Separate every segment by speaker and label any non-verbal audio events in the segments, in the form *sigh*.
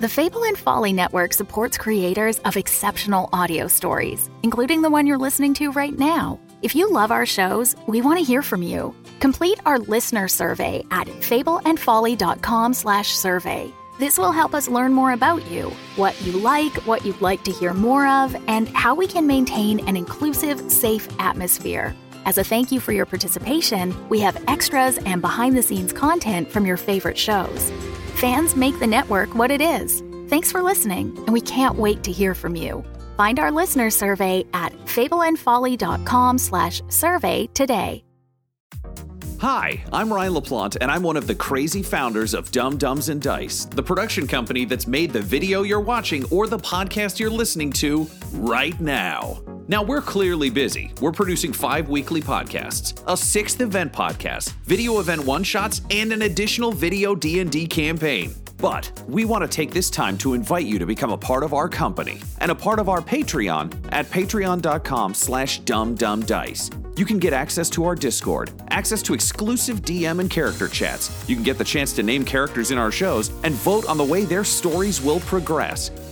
Speaker 1: The Fable and Folly Network supports creators of exceptional audio stories, including the one you're listening to right now. If you love our shows, we want to hear from you. Complete our listener survey at fableandfolly.com/survey. This will help us learn more about you, what you like, what you'd like to hear more of, and how we can maintain an inclusive, safe atmosphere. As a thank you for your participation, we have extras and behind the scenes content from your favorite shows. Fans make the network what it is. Thanks for listening, and we can't wait to hear from you. Find our listener survey at fableandfolly.com slash survey today.
Speaker 2: Hi, I'm Ryan LaPlante, and I'm one of the crazy founders of Dumb Dumbs and Dice, the production company that's made the video you're watching or the podcast you're listening to right now. Now, we're clearly busy. We're producing five weekly podcasts, a sixth event podcast, video event one-shots, and an additional video D&D campaign. But we want to take this time to invite you to become a part of our company and a part of our Patreon at patreon.com slash dumbdumbdice. You can get access to our Discord, access to exclusive DM and character chats. You can get the chance to name characters in our shows and vote on the way their stories will progress.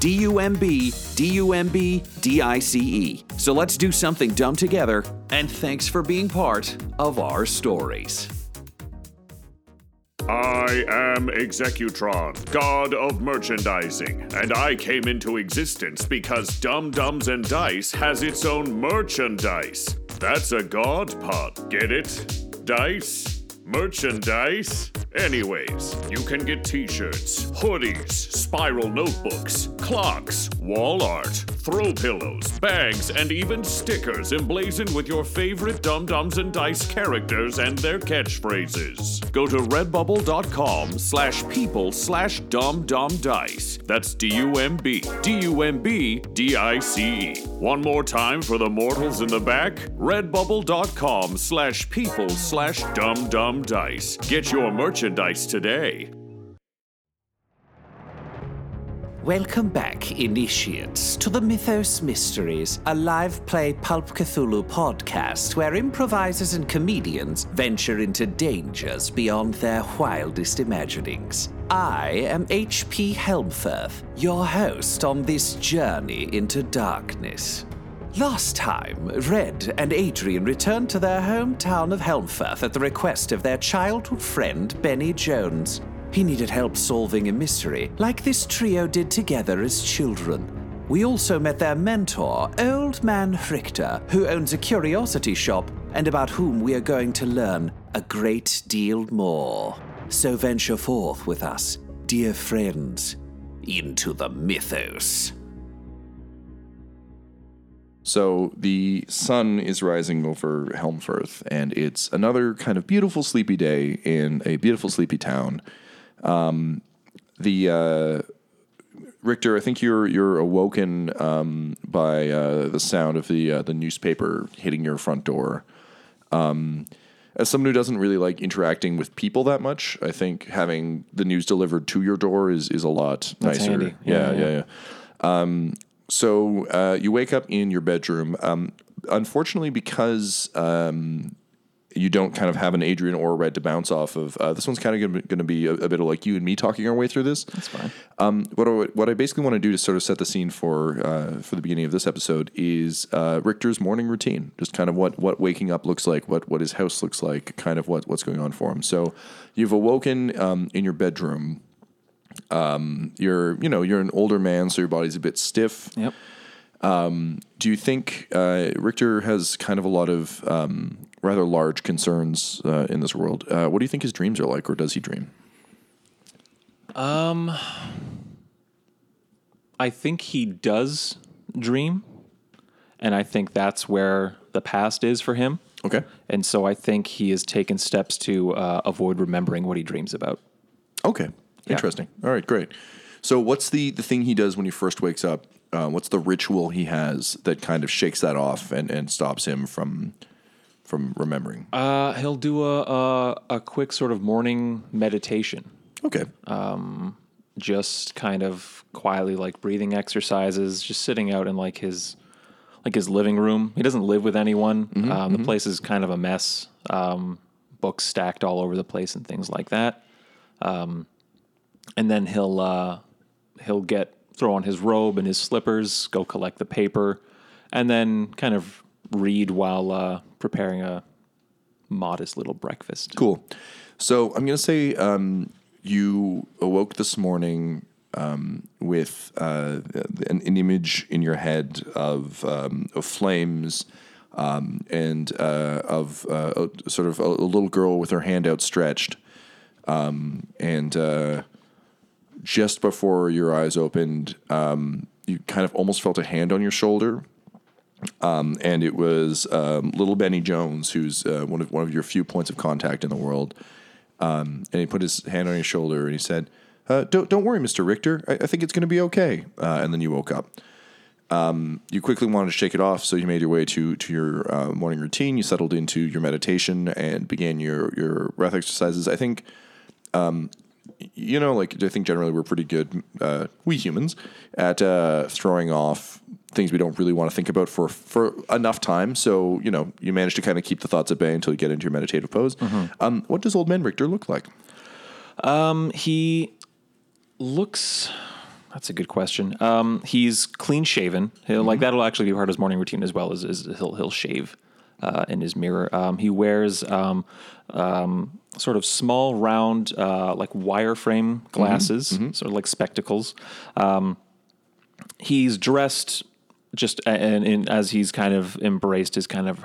Speaker 2: D U M B D U M B D I C E. So let's do something dumb together, and thanks for being part of our stories.
Speaker 3: I am Executron, god of merchandising, and I came into existence because Dumb Dumbs and Dice has its own merchandise. That's a god pot, get it? Dice? Merchandise? Anyways, you can get t shirts, hoodies, spiral notebooks, clocks, wall art, throw pillows, bags, and even stickers emblazoned with your favorite Dumb Dumbs and Dice characters and their catchphrases. Go to redbubble.com slash people slash dumbdumbdice. That's D U M B D U M B D I C E. One more time for the mortals in the back redbubble.com slash people slash dumbdumbdice. Get your merchandise today.
Speaker 4: Welcome back, initiates, to the Mythos Mysteries, a live play Pulp Cthulhu podcast where improvisers and comedians venture into dangers beyond their wildest imaginings. I am H.P. Helmfirth, your host on this journey into darkness. Last time, Red and Adrian returned to their hometown of Helmfirth at the request of their childhood friend, Benny Jones. He needed help solving a mystery, like this trio did together as children. We also met their mentor, Old Man Richter, who owns a curiosity shop and about whom we are going to learn a great deal more. So venture forth with us, dear friends, into the mythos.
Speaker 5: So the sun is rising over Helmfirth, and it's another kind of beautiful, sleepy day in a beautiful, sleepy town. Um, the uh, Richter, I think you're you're awoken um, by uh, the sound of the uh, the newspaper hitting your front door. Um, as someone who doesn't really like interacting with people that much, I think having the news delivered to your door is is a lot
Speaker 6: That's
Speaker 5: nicer.
Speaker 6: handy.
Speaker 5: Yeah,
Speaker 6: Yeah,
Speaker 5: yeah, yeah. Um, so uh, you wake up in your bedroom. Um, unfortunately, because um, you don't kind of have an Adrian or a Red to bounce off of. Uh, this one's kind of going to be a, a bit of like you and me talking our way through this.
Speaker 6: That's fine.
Speaker 5: Um, what I, what I basically want to do to sort of set the scene for uh, for the beginning of this episode is uh, Richter's morning routine, just kind of what what waking up looks like, what what his house looks like, kind of what what's going on for him. So you've awoken um, in your bedroom. Um, you're you know you're an older man, so your body's a bit stiff.
Speaker 6: Yep.
Speaker 5: Do you think uh, Richter has kind of a lot of um, rather large concerns uh, in this world? Uh, what do you think his dreams are like, or does he dream?
Speaker 6: Um, I think he does dream, and I think that's where the past is for him.
Speaker 5: Okay.
Speaker 6: And so I think he has taken steps to uh, avoid remembering what he dreams about.
Speaker 5: Okay. Interesting. All right, great. So, what's the, the thing he does when he first wakes up? Uh, what's the ritual he has that kind of shakes that off and, and stops him from from remembering?
Speaker 6: Uh, he'll do a, a a quick sort of morning meditation,
Speaker 5: okay.
Speaker 6: just kind of quietly like breathing exercises, just sitting out in like his like his living room. He doesn't live with anyone. um, the place is kind of a mess. Um, books stacked all over the place and things like that. Um, and then he'll uh, he'll get throw on his robe and his slippers, go collect the paper, and then kind of read while uh, preparing a modest little breakfast.
Speaker 5: Cool. So I'm going to say um, you awoke this morning um, with uh, an, an image in your head of, um, of flames um, and uh, of uh, a, sort of a, a little girl with her hand outstretched. Um, and uh, just before your eyes opened, um, you kind of almost felt a hand on your shoulder um, and it was um, little Benny Jones, who's uh, one of one of your few points of contact in the world. Um, and he put his hand on your shoulder and he said, uh, "Don't don't worry, Mister Richter. I, I think it's going to be okay." Uh, and then you woke up. Um, you quickly wanted to shake it off, so you made your way to to your uh, morning routine. You settled into your meditation and began your your breath exercises. I think you know, like I think generally we're pretty good, uh, we humans, at uh, throwing off things we don't really want to think about for for enough time. So you know, you manage to kind of keep the thoughts at bay until you get into your meditative pose. Um, what does old man Richter look like?
Speaker 6: He looks. That's a good question. Um, he's clean shaven. He'll like that'll actually be part of his morning routine as well. Is, is he'll he'll shave uh, in his mirror. Um, he wears um, um, sort of small, round, uh, like wireframe glasses, sort of like spectacles. Um, he's dressed just a- and, and as he's kind of embraced his kind of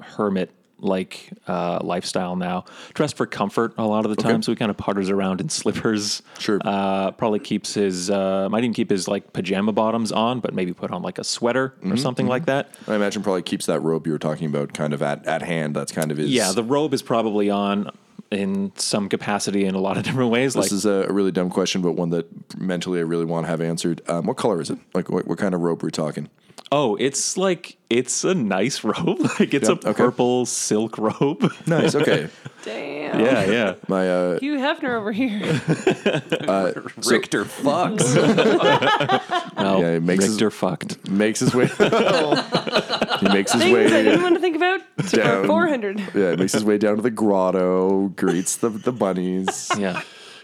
Speaker 6: hermit like uh, lifestyle now. Dressed for comfort a lot of the time, so he kind of putters around in slippers.
Speaker 5: Sure.
Speaker 6: Uh, probably keeps his uh, might even keep his like pajama bottoms on, but maybe put on like a sweater or something like that.
Speaker 5: I imagine probably keeps that robe you were talking about kind of at, at hand. That's kind of his.
Speaker 6: Yeah, the robe is probably on in some capacity in a lot of *laughs* different ways.
Speaker 5: This
Speaker 6: like
Speaker 5: is a, a really dumb question, but one that mentally I really want to have answered. Um, what color is it? Like, what, what kind of robe are we talking?
Speaker 6: Oh, it's like it's a nice *laughs* robe. like it's
Speaker 5: Yep,
Speaker 6: a
Speaker 5: okay.
Speaker 6: purple silk robe. *laughs*
Speaker 5: Nice. Okay.
Speaker 7: Damn.
Speaker 6: yeah, yeah.
Speaker 5: My uh,
Speaker 7: Hugh Hefner over here. *laughs*
Speaker 8: Richter fucks.
Speaker 6: No,
Speaker 5: Yeah, it makes his-
Speaker 6: Richter fucked.
Speaker 5: makes his way. he makes his
Speaker 7: Things
Speaker 5: way.
Speaker 7: I didn't want to think about.
Speaker 5: Down.
Speaker 7: 400.
Speaker 5: Yeah, he makes his way down to the grotto, greets the the bunnies.
Speaker 6: Yeah.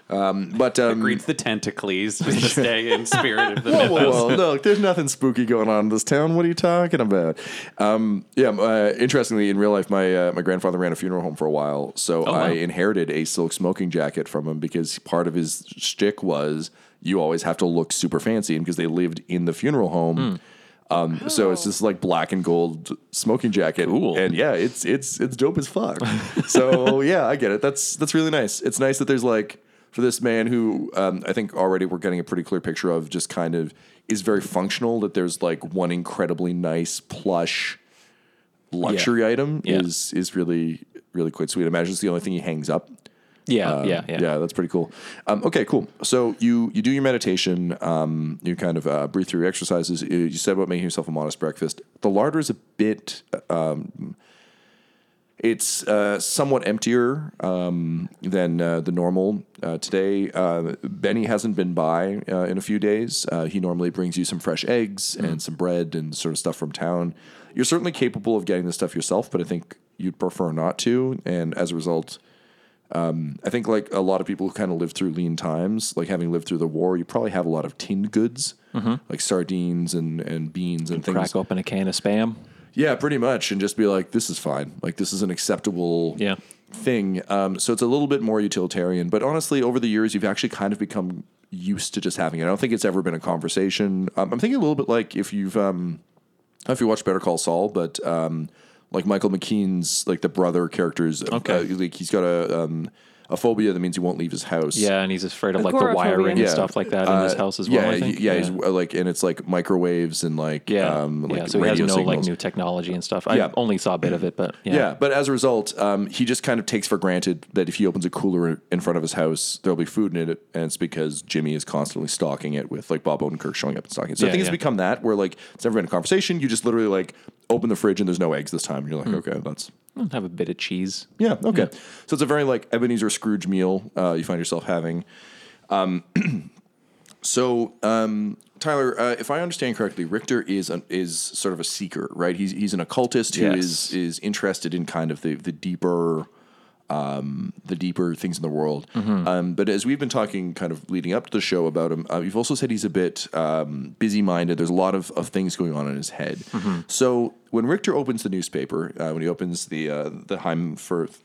Speaker 5: But um,
Speaker 8: Greets the tentacles just to stay in spirit of the
Speaker 5: Whoa,
Speaker 8: mythos.
Speaker 5: whoa, whoa! *laughs* Look, there's nothing spooky going on in this town. What are you talking about? Um, yeah. Uh, interestingly, in real life, my uh, my grandfather ran a funeral home for a while, so I inherited a silk smoking jacket from him because part of his shtick was you always have to look super fancy, and because they lived in the funeral home. Um, So it's this like black and gold smoking jacket,
Speaker 6: Cool.
Speaker 5: and yeah, it's it's it's dope as fuck. so *laughs* yeah, I get it. That's that's really nice. It's nice that there's like for this man who um, I think already we're getting a pretty clear picture of just kind of is very functional. That there's like one incredibly nice plush luxury item
Speaker 6: Yeah.
Speaker 5: is is really really quite sweet. I imagine it's the only thing he hangs up.
Speaker 6: Yeah,
Speaker 5: Um,
Speaker 6: yeah, yeah.
Speaker 5: yeah, that's pretty cool. Um, okay, cool. So you you do your meditation. Um, you kind of uh, breathe through your exercises. You you said about making yourself a modest breakfast. The larder is a bit. Um, it's uh, somewhat emptier um, than uh, the normal uh, today. Uh, Benny hasn't been by uh, in a few days. Uh, he normally brings you some fresh eggs and some bread and sort of stuff from town. You're certainly capable of getting this stuff yourself, but I think you'd prefer not to, and as a result, um, I think like a lot of people who kind of lived through lean times, like having lived through the war, you probably have a lot of tinned goods, like sardines and and beans and things.
Speaker 6: Crack open a can of spam.
Speaker 5: Yeah, pretty much, and just be like, this is fine. Like this is an acceptable
Speaker 6: Yeah.
Speaker 5: thing. Um, so it's a little bit more utilitarian. But honestly, over the years, you've actually kind of become used to just having it. I don't think it's ever been a conversation. Um, I'm thinking a little bit like if you've um, I don't know if you watch Better Call Saul, but um, like Michael McKean's like the brother characters.
Speaker 6: Okay.
Speaker 5: uh, like he's got a um, a phobia that means he won't leave his house.
Speaker 6: Yeah, and he's afraid of like the
Speaker 7: Agoraphobia.
Speaker 6: wiring and
Speaker 5: Yeah.
Speaker 6: stuff like that in his
Speaker 5: Uh,
Speaker 6: house as well.
Speaker 5: Yeah,
Speaker 6: I think.
Speaker 5: yeah, He's, uh, like, and it's like microwaves and like,
Speaker 6: yeah,
Speaker 5: um, like
Speaker 6: yeah. So he has
Speaker 5: radio
Speaker 6: no like new technology and stuff.
Speaker 5: Yeah.
Speaker 6: I only saw a bit of it, but yeah.
Speaker 5: Yeah. but as a result, um, he just kind of takes for granted that if he opens a cooler in front of his house, there'll be food in it, and it's because Jimmy is constantly stocking it with like Bob Odenkirk showing up and stocking it. So I
Speaker 6: Yeah,
Speaker 5: think it's
Speaker 6: yeah.
Speaker 5: become that where like it's never been a conversation. You just literally like open the fridge and there's no eggs this time. And you're like,
Speaker 6: Hmm.
Speaker 5: okay, that's
Speaker 6: have a bit of cheese.
Speaker 5: yeah, okay. So it's a very like Ebenezer Scrooge meal uh, you find yourself having. Um, *clears throat* so um, Tyler, uh, if I understand correctly, Richter is an, is sort of a seeker, right? He's he's an occultist who
Speaker 6: Yes.
Speaker 5: is is interested in kind of the the deeper. Um, the deeper things in the world. Um, but as we've been talking, kind of leading up to the show about him, uh, you've also said he's a bit um, busy minded. There's a lot of, of things going on in his head. So when Richter opens the newspaper, uh, when he opens the uh, the Heimfirth,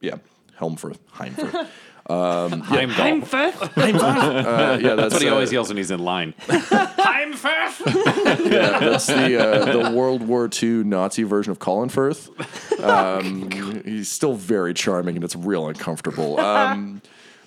Speaker 5: yeah, Helmfirth, Heimfirth. *laughs* *laughs*
Speaker 8: Heimdall.
Speaker 7: Firth. *laughs*
Speaker 5: Uh, yeah, that's,
Speaker 8: That's what he
Speaker 5: uh,
Speaker 8: always yells when he's in line. *laughs*
Speaker 5: yeah, that's the uh, the World War II Nazi version of Colin Firth. Um, he's still very charming, and it's real uncomfortable. Um,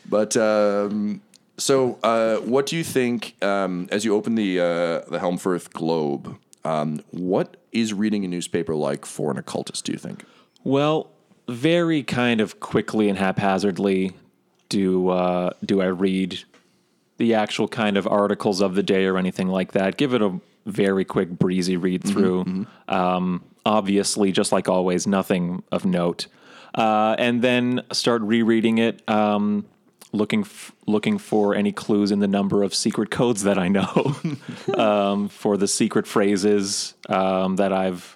Speaker 5: but um, so, uh, what do you think um, as you open the uh, the Helmfirth Globe? Um, what is reading a newspaper like for an occultist? Do you think?
Speaker 6: Well, very kind of quickly and haphazardly do uh, do I read the actual kind of articles of the day or anything like that. Give it a very quick, breezy read through. Um, obviously, just like always, nothing of note. Uh, and then start rereading it, um, looking f- looking for any clues in the number of secret codes that I know, *laughs* um, for the secret phrases um, that I've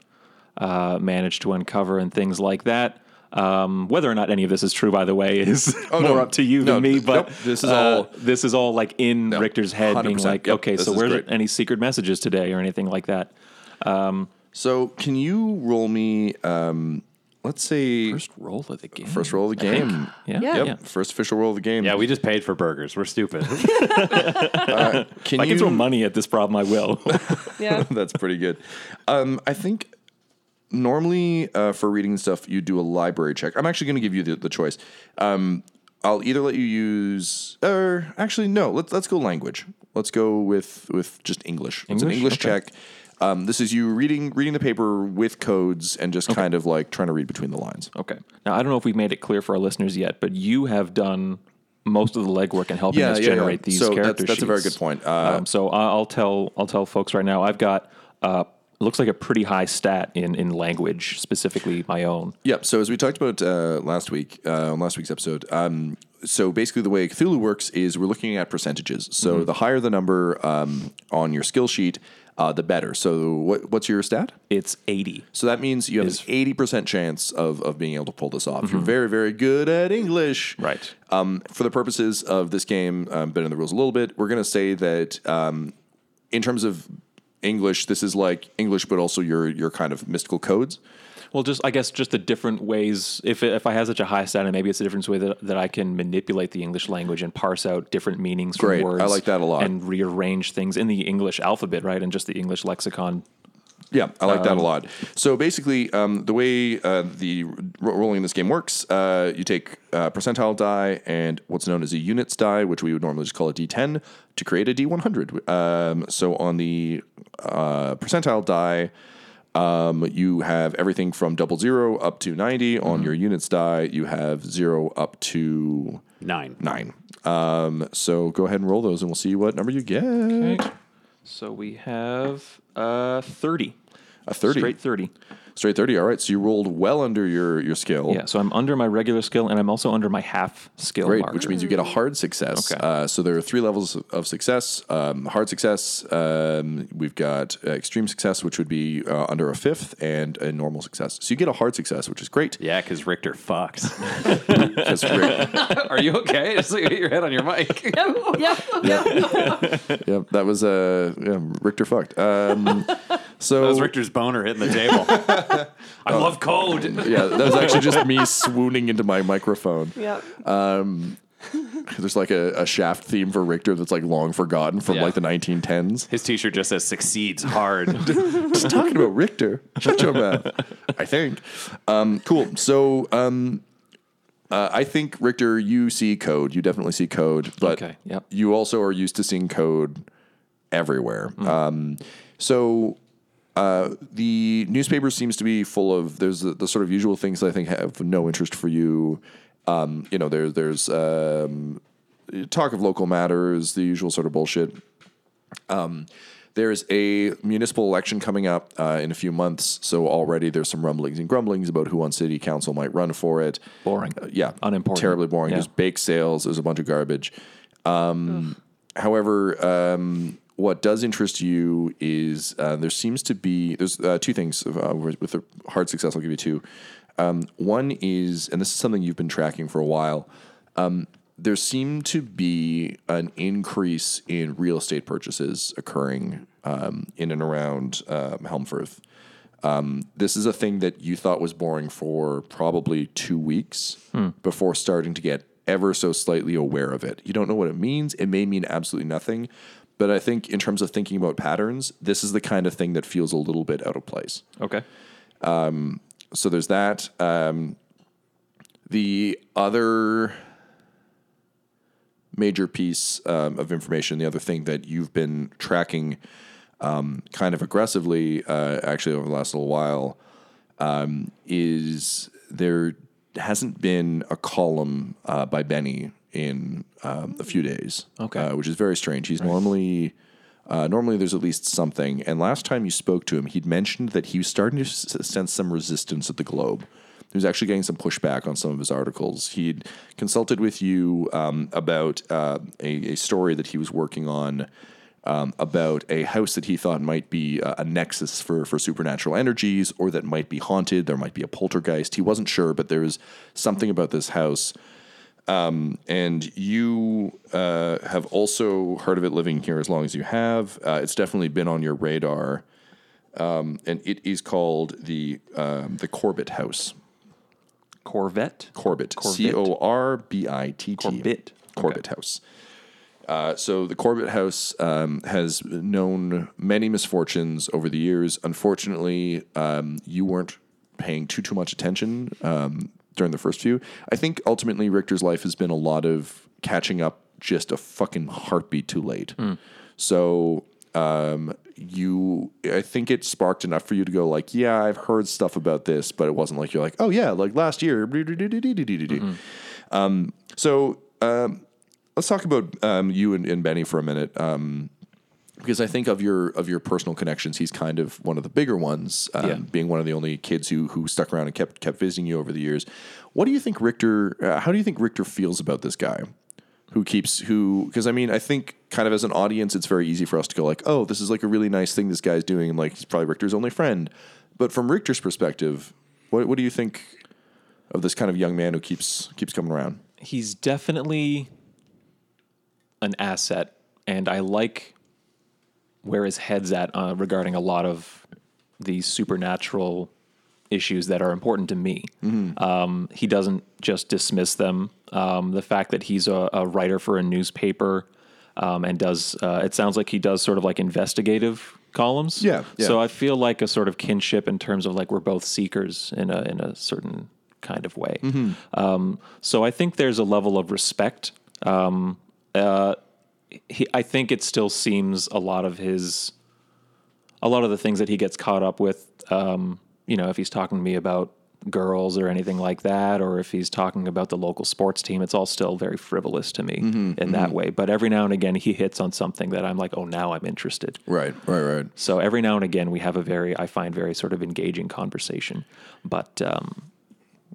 Speaker 6: uh, managed to uncover and things like that. Um, whether or not any of this is true, by the way, *laughs* is more
Speaker 5: no.
Speaker 6: up to you
Speaker 5: No,
Speaker 6: than me. But
Speaker 5: nope. This is
Speaker 6: uh,
Speaker 5: all-
Speaker 6: this is all like in Richter's head, being
Speaker 5: 100%.
Speaker 6: like, okay,
Speaker 5: this
Speaker 6: so where's
Speaker 5: great.
Speaker 6: any secret messages today or anything like that?
Speaker 5: Um, so, can you roll me? Um, let's say
Speaker 6: First roll of the game.
Speaker 5: first roll of the game.
Speaker 6: yeah,
Speaker 7: Yeah.
Speaker 5: Yep,
Speaker 6: yeah.
Speaker 5: first official roll of the game.
Speaker 8: Yeah, we just paid for burgers. We're stupid. *laughs* *laughs*
Speaker 5: can
Speaker 6: If I
Speaker 5: you
Speaker 6: can throw money at this problem, I will.
Speaker 7: Yeah.
Speaker 5: That's pretty good. Um, I think normally uh, for reading stuff, you do a library check. I'm actually going to give you the, the choice. Um, I'll either let you use, or actually no. Let's let's go language. Let's go with with just English. It's an
Speaker 6: English? Okay.
Speaker 5: check. Um, this is you reading reading the paper with codes and just kind of like trying to read between the lines.
Speaker 6: okay. Now, I don't know if we've made it clear for our listeners yet, but you have done most of the legwork in helping
Speaker 5: Yeah,
Speaker 6: us
Speaker 5: yeah, yeah.
Speaker 6: generate these
Speaker 5: So that's- that's a very good point. Uh,
Speaker 6: um, so I'll tell I'll tell folks right now. I've got uh, looks like a pretty high stat in in language, specifically my own.
Speaker 5: Yep. So as we talked about uh, last week uh, on last week's episode, um, so basically the way Cthulhu works is we're looking at percentages. So
Speaker 6: Mm-hmm.
Speaker 5: the higher the number um, on your skill sheet, uh, the better. So what, what's your stat?
Speaker 6: It's eighty.
Speaker 5: So that means you have
Speaker 6: Is- Mm-hmm.
Speaker 5: an eighty percent chance of, of being able to pull this off. You're very very good at English,
Speaker 6: Right.
Speaker 5: Um, for the purposes of this game, um, been in the rules a little bit. We're going to say that um, in terms of English, this is like English, but also your your kind of mystical codes.
Speaker 6: Well, just I guess just the different ways. If if I have such a high stat, and maybe it's a different way that, that I can manipulate the English language and parse out different meanings
Speaker 5: Great.
Speaker 6: from
Speaker 5: I like that a lot.
Speaker 6: And rearrange things in the English alphabet, right, and just the English lexicon.
Speaker 5: Yeah, I like
Speaker 6: Um,
Speaker 5: that a lot. So basically, um, the way uh, the ro- rolling in this game works, uh, you take uh, percentile die and what's known as a units die, which we would normally just call a D10, to create a D100. Um, so on the uh, percentile die, um, you have everything from double zero up to 90. On your units die, you have zero up to
Speaker 8: Nine.
Speaker 5: nine. Um, so go ahead and roll those, and we'll see what number you get.
Speaker 6: Okay. So we have uh, thirty.
Speaker 5: A 30.
Speaker 6: Straight thirty.
Speaker 5: Straight 30. All right. So you rolled well under your, your skill.
Speaker 6: Yeah, so I'm under my regular skill, and I'm also under my half skill
Speaker 5: Great,
Speaker 6: mark.
Speaker 5: which means you get a hard success.
Speaker 6: Okay.
Speaker 5: Uh, so there are three levels of success. Um, hard success, um, we've got uh, extreme success, which would be uh, under a fifth, and a normal success. So you get a hard success, which is great.
Speaker 8: Yeah, because Richter fucks. *laughs*
Speaker 5: Because Rick- *laughs*
Speaker 8: Are you okay? Just hit your head on your mic. *laughs*
Speaker 7: yep.
Speaker 5: yeah, Yep, that was uh, yeah, Richter fucked. Um, so
Speaker 8: That was Richter's boner hitting the table. *laughs* I love code. *laughs*
Speaker 5: yeah, that was actually just me *laughs* swooning into my microphone.
Speaker 7: Yep.
Speaker 5: There's like a, a shaft theme for Richter that's like long forgotten from
Speaker 8: Yeah.
Speaker 5: like the 1910s.
Speaker 8: His t-shirt just says succeeds hard.
Speaker 5: Just talking about Richter. Shut your mouth. I think. Um, cool. So um, uh, I think Richter, you see code. You definitely see code, but
Speaker 6: Okay, yep.
Speaker 5: you also are used to seeing code everywhere. Um, so uh, the newspaper seems to be full of there's the, the sort of usual things that I think have no interest for you. Um, you know, there, there's um, talk of local matters, the usual sort of bullshit. Um, there's a municipal election coming up uh, in a few months, so already there's some rumblings and grumblings about who on city council might run for it.
Speaker 6: Boring.
Speaker 5: Uh, yeah,
Speaker 6: Unimportant.
Speaker 5: terribly boring.
Speaker 6: Yeah.
Speaker 5: There's bake sales. There's a bunch of garbage. Um, however, um, what does interest you is uh, there seems to be there's uh, two things uh, with hard success. I'll give you two. Um, one is, and this is something you've been tracking for a while. Um, there seemed to be an increase in real estate purchases occurring um, in and around um, Helmfirth. Um, this is a thing that you thought was boring for probably two weeks before starting to get ever so slightly aware of it. You don't know what it means. It may mean absolutely nothing. But I think, in terms of thinking about patterns, this is the kind of thing that feels a little bit out of place
Speaker 6: Okay.
Speaker 5: so there's that. Um, the other major piece um, of information, the other thing that you've been tracking um, kind of aggressively, uh, actually over the last little while, um, is there hasn't been a column uh, by Benny in um, a few days.
Speaker 6: Okay.
Speaker 5: uh, which is very strange. He's normally. Uh, normally, there's at least something. And last time you spoke to him, he'd mentioned that he was starting to s- sense some resistance at the Globe. He was actually getting some pushback on some of his articles. He'd consulted with you um, about uh, a, a story that he was working on um, about a house that he thought might be a, a nexus for, for supernatural energies or that might be haunted. There might be a poltergeist. He wasn't sure, but there was something about this house um, and you uh, have also heard of it living here as long as you have. Uh, it's definitely been on your radar, um, and it is called the um, the Corbitt House.
Speaker 6: Corvette.
Speaker 5: Corbitt,
Speaker 6: Corbitt.
Speaker 5: C O R B I T T.
Speaker 6: Corbitt.
Speaker 5: Corbitt House. Uh, so the Corbitt House um, has known many misfortunes over the years. Unfortunately, um, you weren't paying too too much attention um, during the first few. I think ultimately Richter's life has been a lot of catching up just a fucking heartbeat too late. So um, you, I think it sparked enough for you to go like, yeah, I've heard stuff about this, but it wasn't like you're like, oh yeah, like last year. Um, so um, let's talk about um, you and, and Benny for a minute. Um, because I think of your of your personal connections, he's kind of one of the bigger ones, um,
Speaker 6: Yeah.
Speaker 5: being one of the only kids who who stuck around and kept kept visiting you over the years. What do you think Richter? Uh, how do you think Richter feels about this guy? Who keeps who? Because I mean, I think kind of as an audience, it's very easy for us to go like, "Oh, this is like a really nice thing this guy's doing," and like he's probably Richter's only friend. But from Richter's perspective, what what do you think of this kind of young man who keeps keeps coming around?
Speaker 6: He's definitely an asset, and I like where his head's at uh, regarding a lot of these supernatural issues that are important to me. Um, he doesn't just dismiss them. Um, the fact that he's a, a writer for a newspaper um, and does, uh, it sounds like he does sort of like investigative columns.
Speaker 5: Yeah, yeah.
Speaker 6: So I feel like a sort of kinship in terms of like we're both seekers in a in a certain kind of way. Um, so I think there's a level of respect. Um, uh, he, I think it still seems a lot of his, a lot of the things that he gets caught up with. Um, you know, if he's talking to me about girls or anything like that, or if he's talking about the local sports team, it's all still very frivolous to me in that way. But every now and again, he hits on something that I'm like, oh, now I'm interested.
Speaker 5: Right, right, right.
Speaker 6: So every now and again, we have a very, I find, very sort of engaging conversation. But um,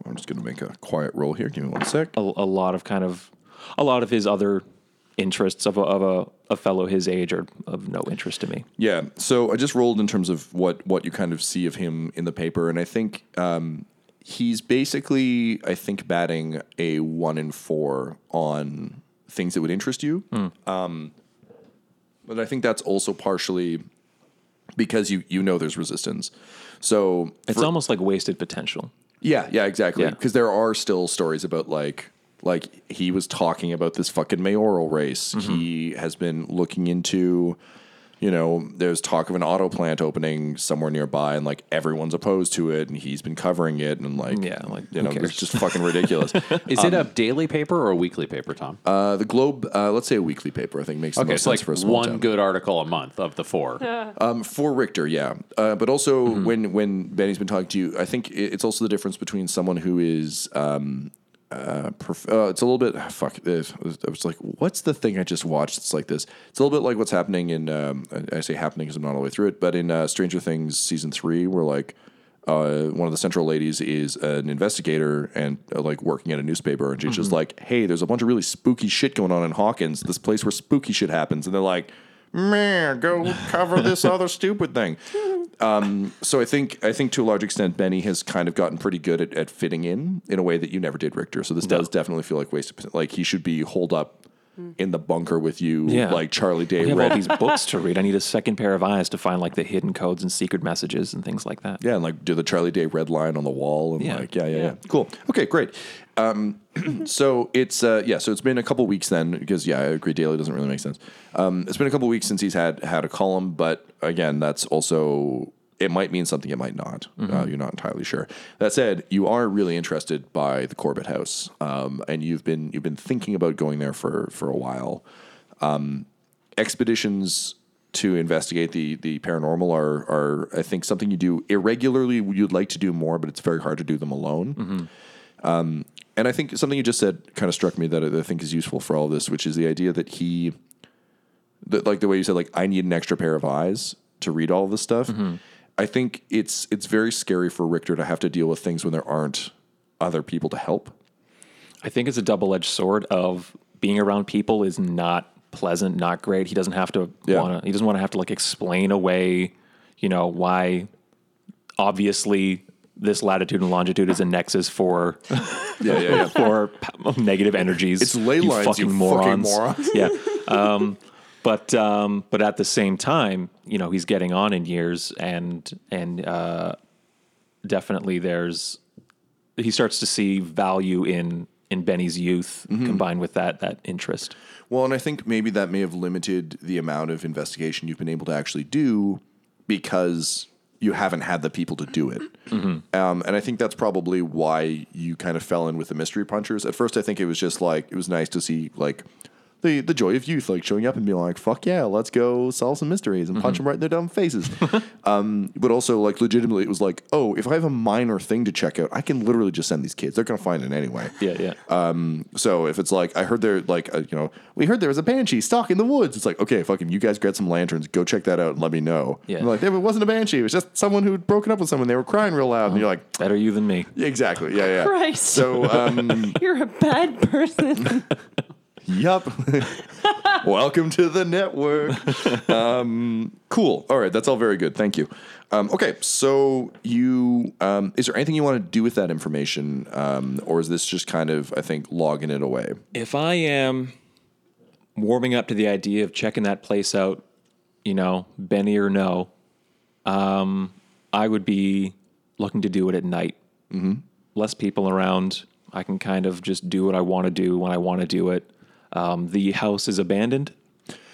Speaker 5: I'm just going to make a quiet roll here. Give me one sec.
Speaker 6: a, a lot of kind of, a lot of his other interests of a, of a, a fellow his age are of no interest to me.
Speaker 5: Yeah. So I just rolled in terms of what what you kind of see of him in the paper, and I think um, he's basically, I think, batting a one in four on things that would interest you. Um, but I think that's also partially because you you know there's resistance. So
Speaker 6: It's
Speaker 5: for-
Speaker 6: almost like wasted potential.
Speaker 5: yeah, yeah, exactly.
Speaker 6: Yeah.
Speaker 5: Because there are still stories about like like he was talking about this fucking mayoral race.
Speaker 6: Mm-hmm.
Speaker 5: He has been looking into you know, there's talk of an auto plant opening somewhere nearby and like everyone's opposed to it and he's been covering it and like
Speaker 6: Yeah, like,
Speaker 5: you know,
Speaker 6: cares?
Speaker 5: it's just fucking ridiculous. *laughs*
Speaker 9: Is it a daily paper or a weekly paper, Tom?
Speaker 5: uh, the Globe, uh, let's say a weekly paper, I think makes the
Speaker 9: okay,
Speaker 5: most
Speaker 9: so
Speaker 5: sense
Speaker 9: like
Speaker 5: for a small
Speaker 9: one
Speaker 5: town.
Speaker 9: good article a month of the four. *laughs*
Speaker 5: Um, for Richter, yeah. Uh, but also
Speaker 6: Mm-hmm.
Speaker 5: when when Benny's been talking to you, I think it's also the difference between someone who is. Um, uh, prof- uh, it's a little bit fuck. This I was like, what's the thing I just watched? It's like this. It's a little bit like what's happening in. Um, I I say happening because I'm not all the way through it, but in uh, Stranger Things season three, where like uh, one of the central ladies is an investigator and uh, like working at a newspaper, and she's just like, "Hey, there's a bunch of really spooky shit going on in Hawkins, this place where spooky shit happens," and they're like, "Man, go cover this other stupid thing." *laughs* Um, so I think I think to a large extent, Benny has kind of gotten pretty good at, at fitting in in a way that you never did, Richter. So this does definitely feel like wasted. Like he should be holed up in the bunker with you,
Speaker 6: Yeah.
Speaker 5: like Charlie Day.
Speaker 6: We have
Speaker 5: ready-
Speaker 6: all these *laughs* books to read. I need a second pair of eyes to find like the hidden codes and secret messages and things like that.
Speaker 5: Yeah, and like do the Charlie Day red line on the wall and
Speaker 6: Yeah.
Speaker 5: like yeah, yeah, yeah. Cool. Okay, great. Um, *clears throat* so it's uh, yeah, so it's been a couple weeks then because yeah, I agree. Daily doesn't really make sense. Um, it's been a couple weeks since he's had had a column, but again, that's also it might mean something, it might not. Uh, you're not entirely sure. That said, you are really interested by the Corbitt House, um, and you've been you've been thinking about going there for for a while expeditions to investigate the the paranormal are are I think something you do irregularly. You'd like to do more, but it's very hard to do them alone. Um, and I think something you just said kind of struck me that I think is useful for all of this, which is the idea that he, that like the way you said, like I need an extra pair of eyes to read all this stuff. Mm-hmm. I think it's it's very scary for Richter to have to deal with things when there aren't other people to help.
Speaker 6: I think it's a double edged sword of being around people is not pleasant, not great. He doesn't have to
Speaker 5: Yeah.
Speaker 6: want to. He doesn't want to have to like explain away, you know, why. Obviously, this latitude and longitude is a nexus for *laughs*
Speaker 5: Yeah, yeah, yeah.
Speaker 6: for negative energies.
Speaker 5: It's ley lines, you fucking morons. *laughs*
Speaker 6: yeah. Um, but um, but at the same time, you know, he's getting on in years, and and uh, definitely there's he starts to see value in in Benny's youth
Speaker 5: Mm-hmm.
Speaker 6: combined with that that interest.
Speaker 5: Well, and I think maybe that may have limited the amount of investigation you've been able to actually do because you haven't had the people to do it. *laughs* Um, and I think that's probably why you kind of fell in with the mystery punchers. At first, I think it was just like it was nice to see like the the joy of youth, like showing up and being like, "Fuck yeah, let's go solve some mysteries and punch them right in their dumb faces." *laughs* um, but also, like legitimately, it was like, "Oh, if I have a minor thing to check out, I can literally just send these kids. They're gonna find it anyway." *laughs*
Speaker 6: Yeah, yeah.
Speaker 5: Um, so if it's like I heard there, like uh, you know, we heard there was a banshee stalking the woods. It's like okay, fucking, you guys get some lanterns, go check that out and let me know.
Speaker 6: Yeah.
Speaker 5: And they're like, it wasn't a banshee. It was just someone who'd broken up with someone. They were crying real loud, and you're like,
Speaker 6: Better you than me.
Speaker 5: exactly, yeah, yeah. *laughs*
Speaker 7: Christ.
Speaker 5: So, um,
Speaker 7: You're a bad person.
Speaker 5: Yup. *laughs* Welcome to the network. *laughs* um, cool. All right, that's all very good. Thank you. Um, okay, so you um, is there anything you want to do with that information, um, or is this just kind of I think logging it away?
Speaker 6: if I am warming up to the idea of checking that place out, you know, Benny or no, um, I would be looking to do it at night. Mm-hmm. Less people around. I can kind of just do what I want to do when I want to do it. Um, the house is abandoned.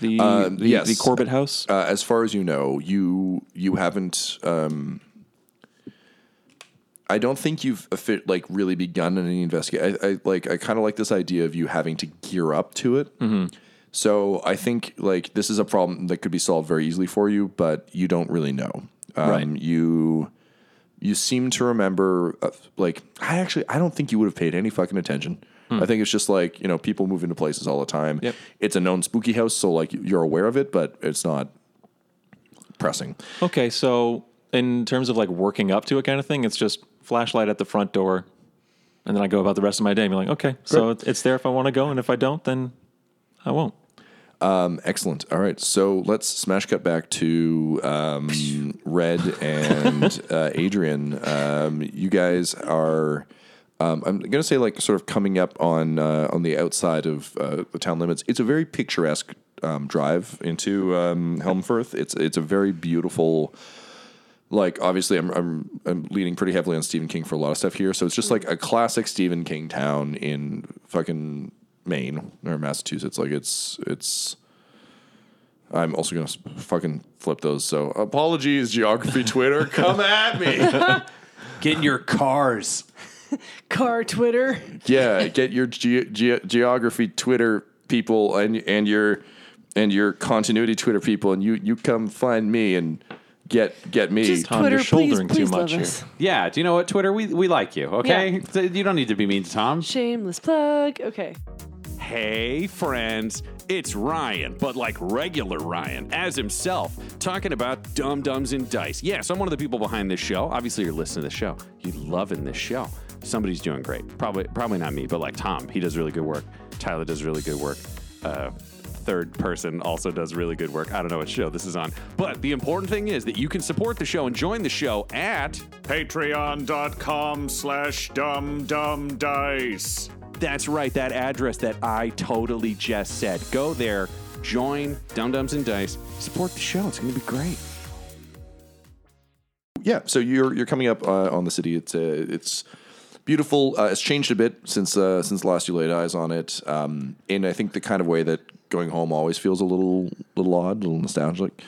Speaker 6: The the,
Speaker 5: yes.
Speaker 6: the Corbitt house.
Speaker 5: Uh, as far as you know, you you haven't. Um, I don't think you've like really begun any investigation. I, I like I kind of like this idea of you having to gear up to it. So I think like this is a problem that could be solved very easily for you, but you don't really know. Um,
Speaker 6: Right.
Speaker 5: You you seem to remember, uh, like, I actually, I don't think you would have paid any fucking attention. I think it's just like, you know, people move into places all the time.
Speaker 6: Yep.
Speaker 5: It's a known spooky house, so like you're aware of it, but it's not pressing.
Speaker 6: Okay, so in terms of like working up to it kind of thing, it's just flashlight at the front door, and then I go about the rest of my day and be like, okay, so it's- it's there if I want to go, and if I don't, then I won't.
Speaker 5: Um, excellent. All right, so let's smash cut back to um, Red and uh, Adrian. Um, you guys are. Um, I'm gonna say like sort of coming up on uh, on the outside of uh, the town limits. It's a very picturesque um, drive into um, Helmfirth. It's it's a very beautiful. Like obviously, I'm I'm I'm leaning pretty heavily on Stephen King for a lot of stuff here. So it's just like a classic Stephen King town in fucking Maine or Massachusetts. Like it's it's. I'm also gonna fucking flip those. So apologies, geography Twitter, come at me. *laughs*
Speaker 9: Get in your cars. *laughs*
Speaker 7: Car Twitter.
Speaker 5: yeah, *laughs* get your ge- ge- geography Twitter people and and your and your continuity Twitter people, and you you come find me and get get me.
Speaker 7: Just
Speaker 6: Tom,
Speaker 7: Twitter,
Speaker 6: you're
Speaker 7: please,
Speaker 6: shouldering too
Speaker 7: please
Speaker 6: much
Speaker 7: love
Speaker 6: here.
Speaker 7: us.
Speaker 9: Yeah. Do you know what, Twitter? We we like you. Okay.
Speaker 7: Yeah.
Speaker 9: So You don't need to be mean to Tom.
Speaker 7: Shameless plug. Okay.
Speaker 8: Hey, friends, it's Ryan, but like regular Ryan, as himself, talking about Dumb Dumbs and Dice. Yes, I'm one of the people behind this show. Obviously, you're listening to the show. You're loving this show. Somebody's doing great. Probably, probably not me, but like Tom, he does really good work. Tyler does really good work. Uh, third person also does really good work. I don't know what show this is on, but the important thing is that you can support the show and join the show at
Speaker 3: Patreon.com slash dumbdumbdice.
Speaker 8: That's right, that address that I totally just said. Go there, join Dumb Dumbs and Dice, support the show. It's going to be great.
Speaker 5: yeah, so you're you're coming up uh, on the city. It's uh, it's beautiful. Uh, it's changed a bit since uh, since last you laid eyes on it, um, in I think the kind of way that going home always feels a little little odd, a little nostalgic,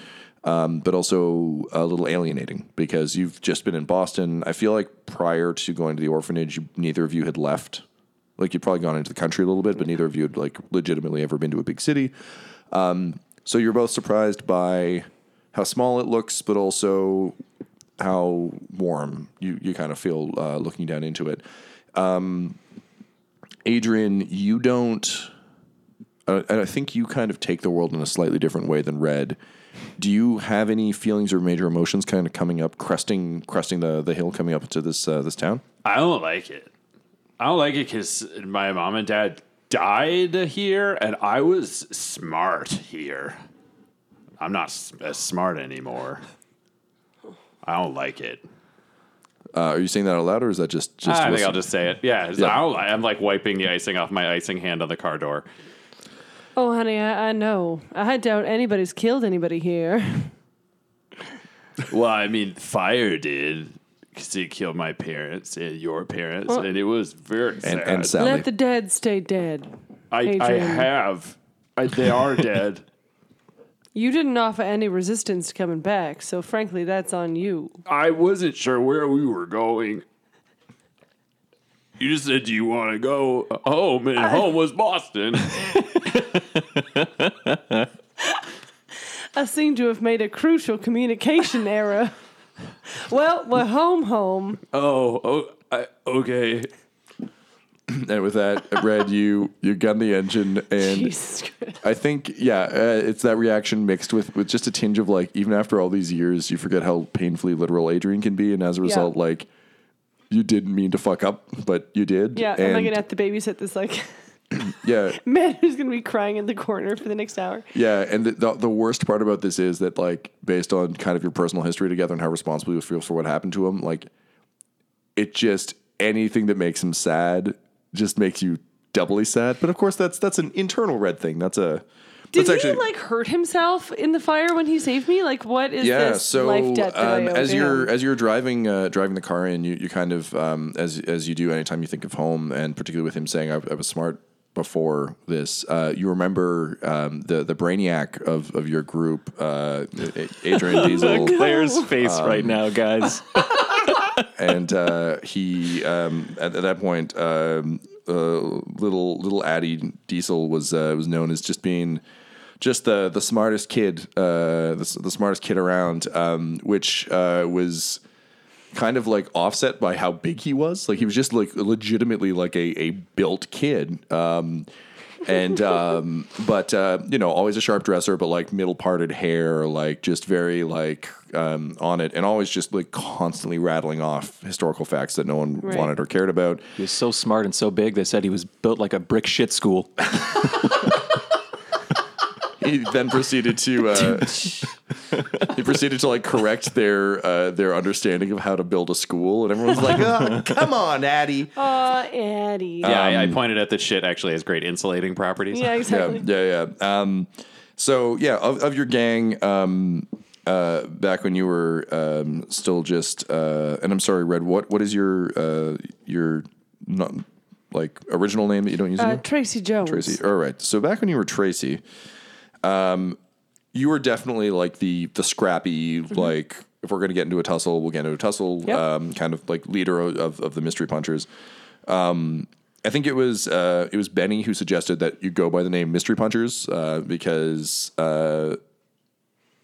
Speaker 5: um, but also a little alienating because you've just been in Boston. I feel like prior to going to the orphanage, you, neither of you had left. Like you'd probably gone into the country a little bit, but neither of you had like legitimately ever been to a big city. Um, so you're both surprised by how small it looks, but also how warm you, you kind of feel uh, looking down into it. Um, Adrian, you don't. Uh, and I think you kind of take the world in a slightly different way than Red. Do you have any feelings or major emotions kind of coming up, cresting, cresting the, the hill, coming up to this uh, this town?
Speaker 9: I don't like it. I don't like it because my mom and dad died here, and I was smart here. I'm not as smart anymore. I don't like it.
Speaker 5: Uh, are you saying that out loud, or is that just just?
Speaker 9: I think I'll just say it. Yeah, it's-
Speaker 5: Yeah.
Speaker 9: I don't, I'm like wiping the icing off my icing hand on the car door.
Speaker 7: Oh, honey, I, I know. I doubt anybody's killed anybody here.
Speaker 9: Well, I mean, fire did because it killed my parents and your parents,
Speaker 7: Well-
Speaker 9: and it was very
Speaker 5: and
Speaker 9: sad.
Speaker 5: and Sally.
Speaker 7: Let the dead stay dead.
Speaker 9: I, I
Speaker 7: Adrian.
Speaker 9: have. I, they are dead. *laughs*
Speaker 7: You didn't offer any resistance to coming back, so frankly, that's on you.
Speaker 9: I wasn't sure where we were going. You just said, "Do you want to go home?" And home was Boston. *laughs*
Speaker 7: I seem to have made a crucial communication error. *laughs* Well, we're home, home.
Speaker 9: oh, oh, I, okay. *clears throat*
Speaker 5: and with that, Red, you you gun the engine, and
Speaker 7: Jesus
Speaker 5: I think yeah, uh, it's that reaction mixed with with just a tinge of like even after all these years, you forget how painfully literal Adrian can be, and as a result, like you didn't mean to fuck up, but you did.
Speaker 7: Yeah,
Speaker 5: and
Speaker 7: am I gonna have to babysit this like *clears throat*
Speaker 5: yeah, *laughs*
Speaker 7: man who's gonna be crying in the corner for the next hour?
Speaker 5: yeah. And the, the the worst part about this is that like based on kind of your personal history together and how responsible you feel for what happened to him, like it just anything that makes him sad just makes you doubly sad. But of course, that's that's an internal red thing. That's a
Speaker 7: Did
Speaker 5: that's
Speaker 7: he like hurt himself in the fire when he saved me? Like, what is
Speaker 5: yeah
Speaker 7: this
Speaker 5: so
Speaker 7: life debt that
Speaker 5: um,
Speaker 7: I
Speaker 5: as you're
Speaker 7: him?
Speaker 5: as you're driving uh, driving the car in you, you kind of um, as as you do anytime you think of home and particularly with him saying I, I was smart before this uh, you remember um, the the brainiac of, of your group uh, Adrian *laughs* Diesel
Speaker 6: Clare's *laughs* face
Speaker 5: Um,
Speaker 6: right now, guys. *laughs*
Speaker 5: and uh, he um, at, at that point um, uh, little little Addy Diesel was uh, was known as just being just the the smartest kid uh, the, the smartest kid around um, which uh, was kind of like offset by how big he was. Like he was just like legitimately like a, a built kid. Um, and um, but uh, you know, always a sharp dresser, but like middle parted hair, like just very like um, on it, and always just like constantly rattling off historical facts that no one
Speaker 7: Right.
Speaker 5: wanted or cared about.
Speaker 6: He was so smart and so big. They said he was built like a brick shit school. *laughs*
Speaker 5: He then proceeded to uh, *laughs* *laughs* he proceeded to like correct their uh, their understanding of how to build a school, and everyone's like, oh, "Come on, Addy."
Speaker 7: Oh, Eddie.
Speaker 8: Yeah, I, I pointed out that shit actually has great insulating properties.
Speaker 7: yeah, exactly.
Speaker 5: Yeah, yeah, yeah. Um, so yeah, of, of your gang, um, uh, back when you were um, still just, uh, and I'm sorry, Red. What what is your uh, your not like original name that you don't use
Speaker 7: Uh,
Speaker 5: anymore?
Speaker 7: Tracy Jones.
Speaker 5: Tracy. All right. So back when you were Tracy, um, you were definitely like the the scrappy, like if we're gonna get into a tussle, we'll get into a tussle.
Speaker 7: Mm-hmm. Yep.
Speaker 5: Um, kind of like leader of of the mystery punchers. Um, I think it was uh, it was Benny who suggested that you go by the name Mystery Punchers uh, because uh,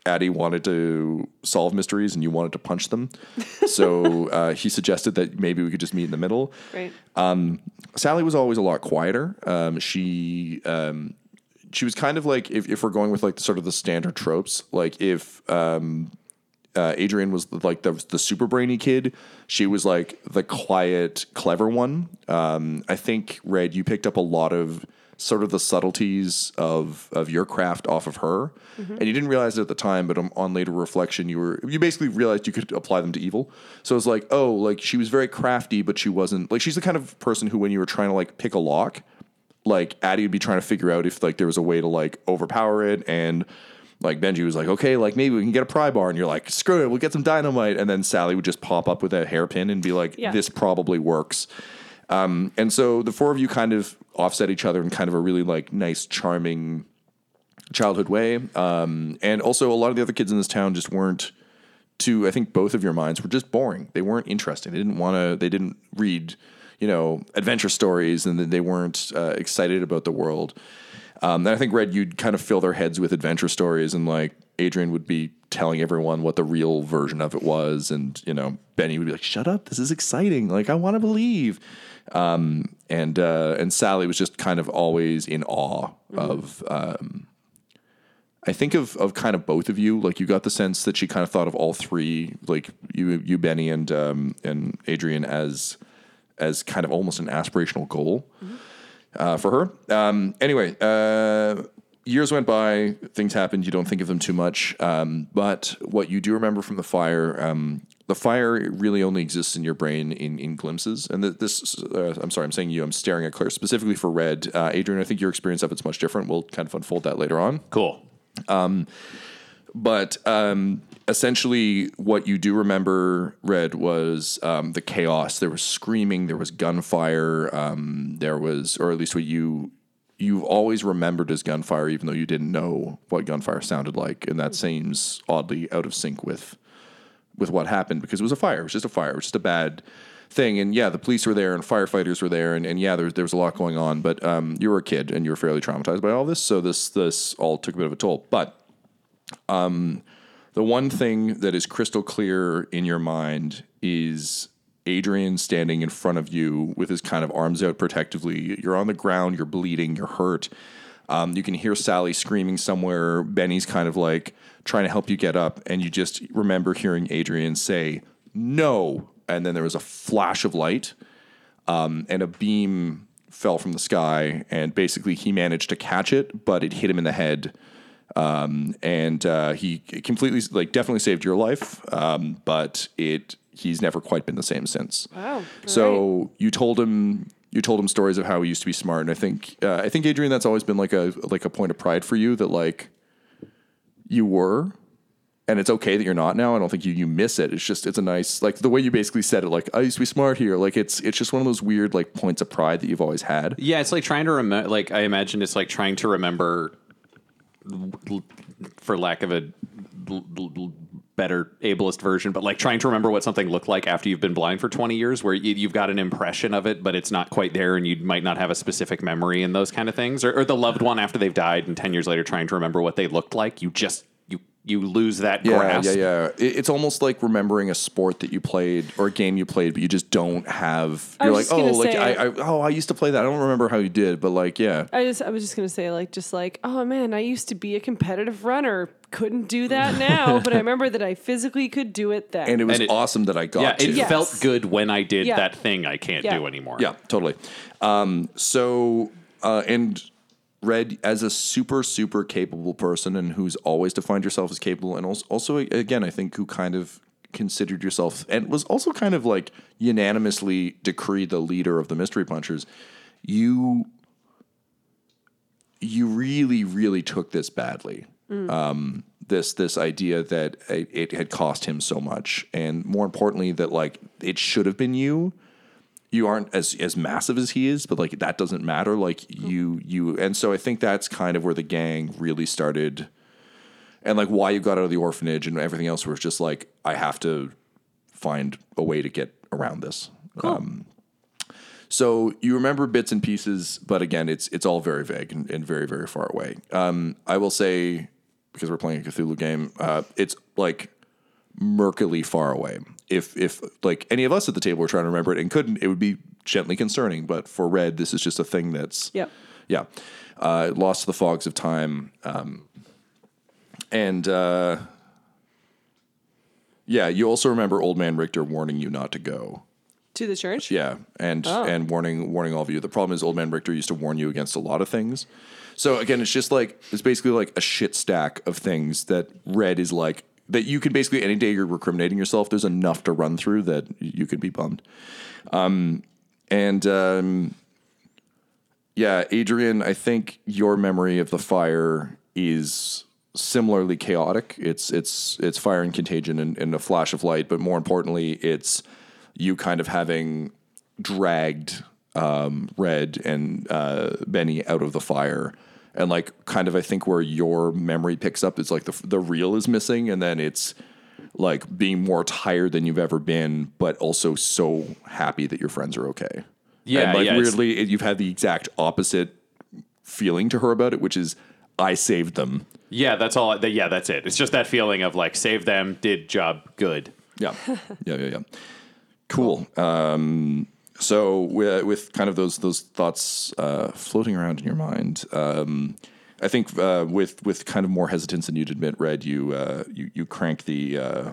Speaker 5: Addie wanted to solve mysteries and you wanted to punch them. *laughs* so uh, he suggested that maybe we could just meet in the middle.
Speaker 7: Right.
Speaker 5: Um, Sally was always a lot quieter. Um, she um, she was kind of like if, if we're going with like sort of the standard tropes, like if um, uh, Adrian was like the the super brainy kid, she was like the quiet, clever one. Um, I think Red, you picked up a lot of sort of the subtleties of of your craft off of her, and you didn't realize it at the time, but on, on later reflection, you were you basically realized you could apply them to evil. So it's like, oh, like she was very crafty, but she wasn't like she's the kind of person who, when you were trying to like pick a lock, like Addie would be trying to figure out if like there was a way to like overpower it and like Benji was like, okay, like maybe we can get a pry bar, and you're like, screw it, we'll get some dynamite, and then Sally would just pop up with a hairpin and be like,
Speaker 7: Yeah.
Speaker 5: this probably works. Um, and so the four of you kind of offset each other in kind of a really like nice, charming childhood way. Um, and also a lot of the other kids in this town just weren't to I think both of your minds were just boring. They weren't interesting. They didn't want to. They didn't read, you know, adventure stories, and they weren't uh, excited about the world. Um, and I think Red, you'd kind of fill their heads with adventure stories, and like Adrian would be telling everyone what the real version of it was, and you know, Benny would be like, "Shut up! This is exciting! Like I want to believe." Um, and uh, and Sally was just kind of always in awe of. Um, I think of of kind of both of you. Like you got the sense that she kind of thought of all three, like you you Benny and um, and Adrian as as kind of almost an aspirational goal uh, for her. Um, anyway, uh, years went by, things happened. You don't think of them too much, um, but what you do remember from the fire. Um, the fire really only exists in your brain in, in glimpses. And th- this, uh, I'm sorry, I'm saying you, I'm staring at Clare specifically for Red. Uh, Adrian, I think your experience of it's much different. We'll kind of unfold that later on.
Speaker 8: Cool.
Speaker 5: But um, essentially, what you do remember, Red, was um, the chaos. There was screaming, there was gunfire, um, there was, or at least what you you've always remembered as gunfire, even though you didn't know what gunfire sounded like, and that seems oddly out of sync with with what happened because it was a fire. It was just a fire. It was just a bad thing. And yeah, the police were there and firefighters were there, and, and yeah, there, there was a lot going on. But um, you were a kid and you were fairly traumatized by all this, so this this all took a bit of a toll. But um, the one thing that is crystal clear in your mind is Adrian standing in front of you with his kind of arms out protectively. You're on the ground, you're bleeding, you're hurt. Um, you can hear Sally screaming somewhere. Benny's kind of like trying to help you get up, and you just remember hearing Adrian say, No. And then there was a flash of light, um, and a beam fell from the sky, and basically he managed to catch it, but it hit him in the head um, and uh, he completely like definitely saved your life. Um, but it he's never quite been the same since.
Speaker 7: Wow.
Speaker 5: so you told him you told him stories of how he used to be smart. And i think uh, i think adrian that's always been like a like a point of pride for you that like you were. And it's okay that you're not now. I don't think you you miss it. It's just it's a nice like the way you basically said it like i used to be smart here. Like it's it's just one of those weird like points of pride that you've always had.
Speaker 8: Yeah, it's like trying to remember. Like I imagine it's like trying to remember, l- for lack of a better ableist version, but like trying to remember what something looked like after you've been blind for twenty years, where you, you've got an impression of it, but it's not quite there, and you might not have a specific memory and those kind of things, or, or the loved one after they've died, and ten years later trying to remember what they looked like. You just you you lose that
Speaker 5: Yeah,
Speaker 8: grasp.
Speaker 5: yeah, yeah. It, it's almost like remembering a sport that you played or a game you played, but you just don't have. You're like, oh, like I, I, oh, I used to play that. I don't remember how you did, but like, yeah,
Speaker 7: I just I was just gonna say like just like oh man I used to be a competitive runner couldn't do that *laughs* now but I remember that I physically could do it then
Speaker 5: and it was
Speaker 8: And it-
Speaker 5: awesome that I got.
Speaker 8: Yeah,
Speaker 5: to.
Speaker 8: it
Speaker 7: Yes.
Speaker 8: felt good when I did
Speaker 7: Yeah.
Speaker 8: that thing I can't
Speaker 7: Yeah.
Speaker 8: do anymore.
Speaker 5: Yeah, totally. Um, so, uh, and Red, as a super, super capable person and who's always defined yourself as capable, and also, also again, I think who kind of considered yourself and was also kind of like unanimously decreed the leader of the Mystery Punchers, you you really, really took this badly. Um, this this idea that it, it had cost him so much, and more importantly, that like it should have been you you aren't as as massive as he is, but like that doesn't matter. Like you you and so I think that's kind of where the gang really started and like why you got out of the orphanage and everything else was just like I have to find a way to get around this. Um so you remember bits and pieces, but again, it's it's all very vague and, and very very far away. Um, I will say because we're playing a Cthulhu game, uh, it's like murkily far away. If if like any of us at the table were trying to remember it and couldn't, it would be gently concerning. But for Red, this is just a thing that's
Speaker 7: yeah,
Speaker 5: yeah, uh, lost to the fogs of time, um, and uh, yeah, you also remember Old Man Richter warning you not to go.
Speaker 7: to the church
Speaker 5: Yeah, and and warning warning all of you. The problem is Old Man Richter used to warn you against a lot of things. So again, it's just like it's basically like a shit stack of things that Red is like that you can basically any day you're recriminating yourself. There's enough to run through that you could be bummed. Um, and um, yeah, Adrian, I think your memory of the fire is similarly chaotic. It's it's it's fire and contagion and, and a flash of light, but more importantly, it's you kind of having dragged um, Red and uh, Benny out of the fire. And like, kind of, I think where your memory picks up is like the the reel is missing, and then it's like being more tired than you've ever been, but also so happy that your friends are okay.
Speaker 8: Yeah,
Speaker 5: and like
Speaker 8: yeah,
Speaker 5: weirdly, it, you've had the exact opposite feeling to her about it, which is I saved them.
Speaker 8: Yeah, that's all. that- Yeah, that's it. It's just that feeling of like save them, did job good.
Speaker 5: Yeah, *laughs* yeah, yeah, yeah. Cool. Um, so with, with kind of those those thoughts uh, floating around in your mind, um, I think uh, with with kind of more hesitance than you'd admit, Red, you uh, you you crank the uh,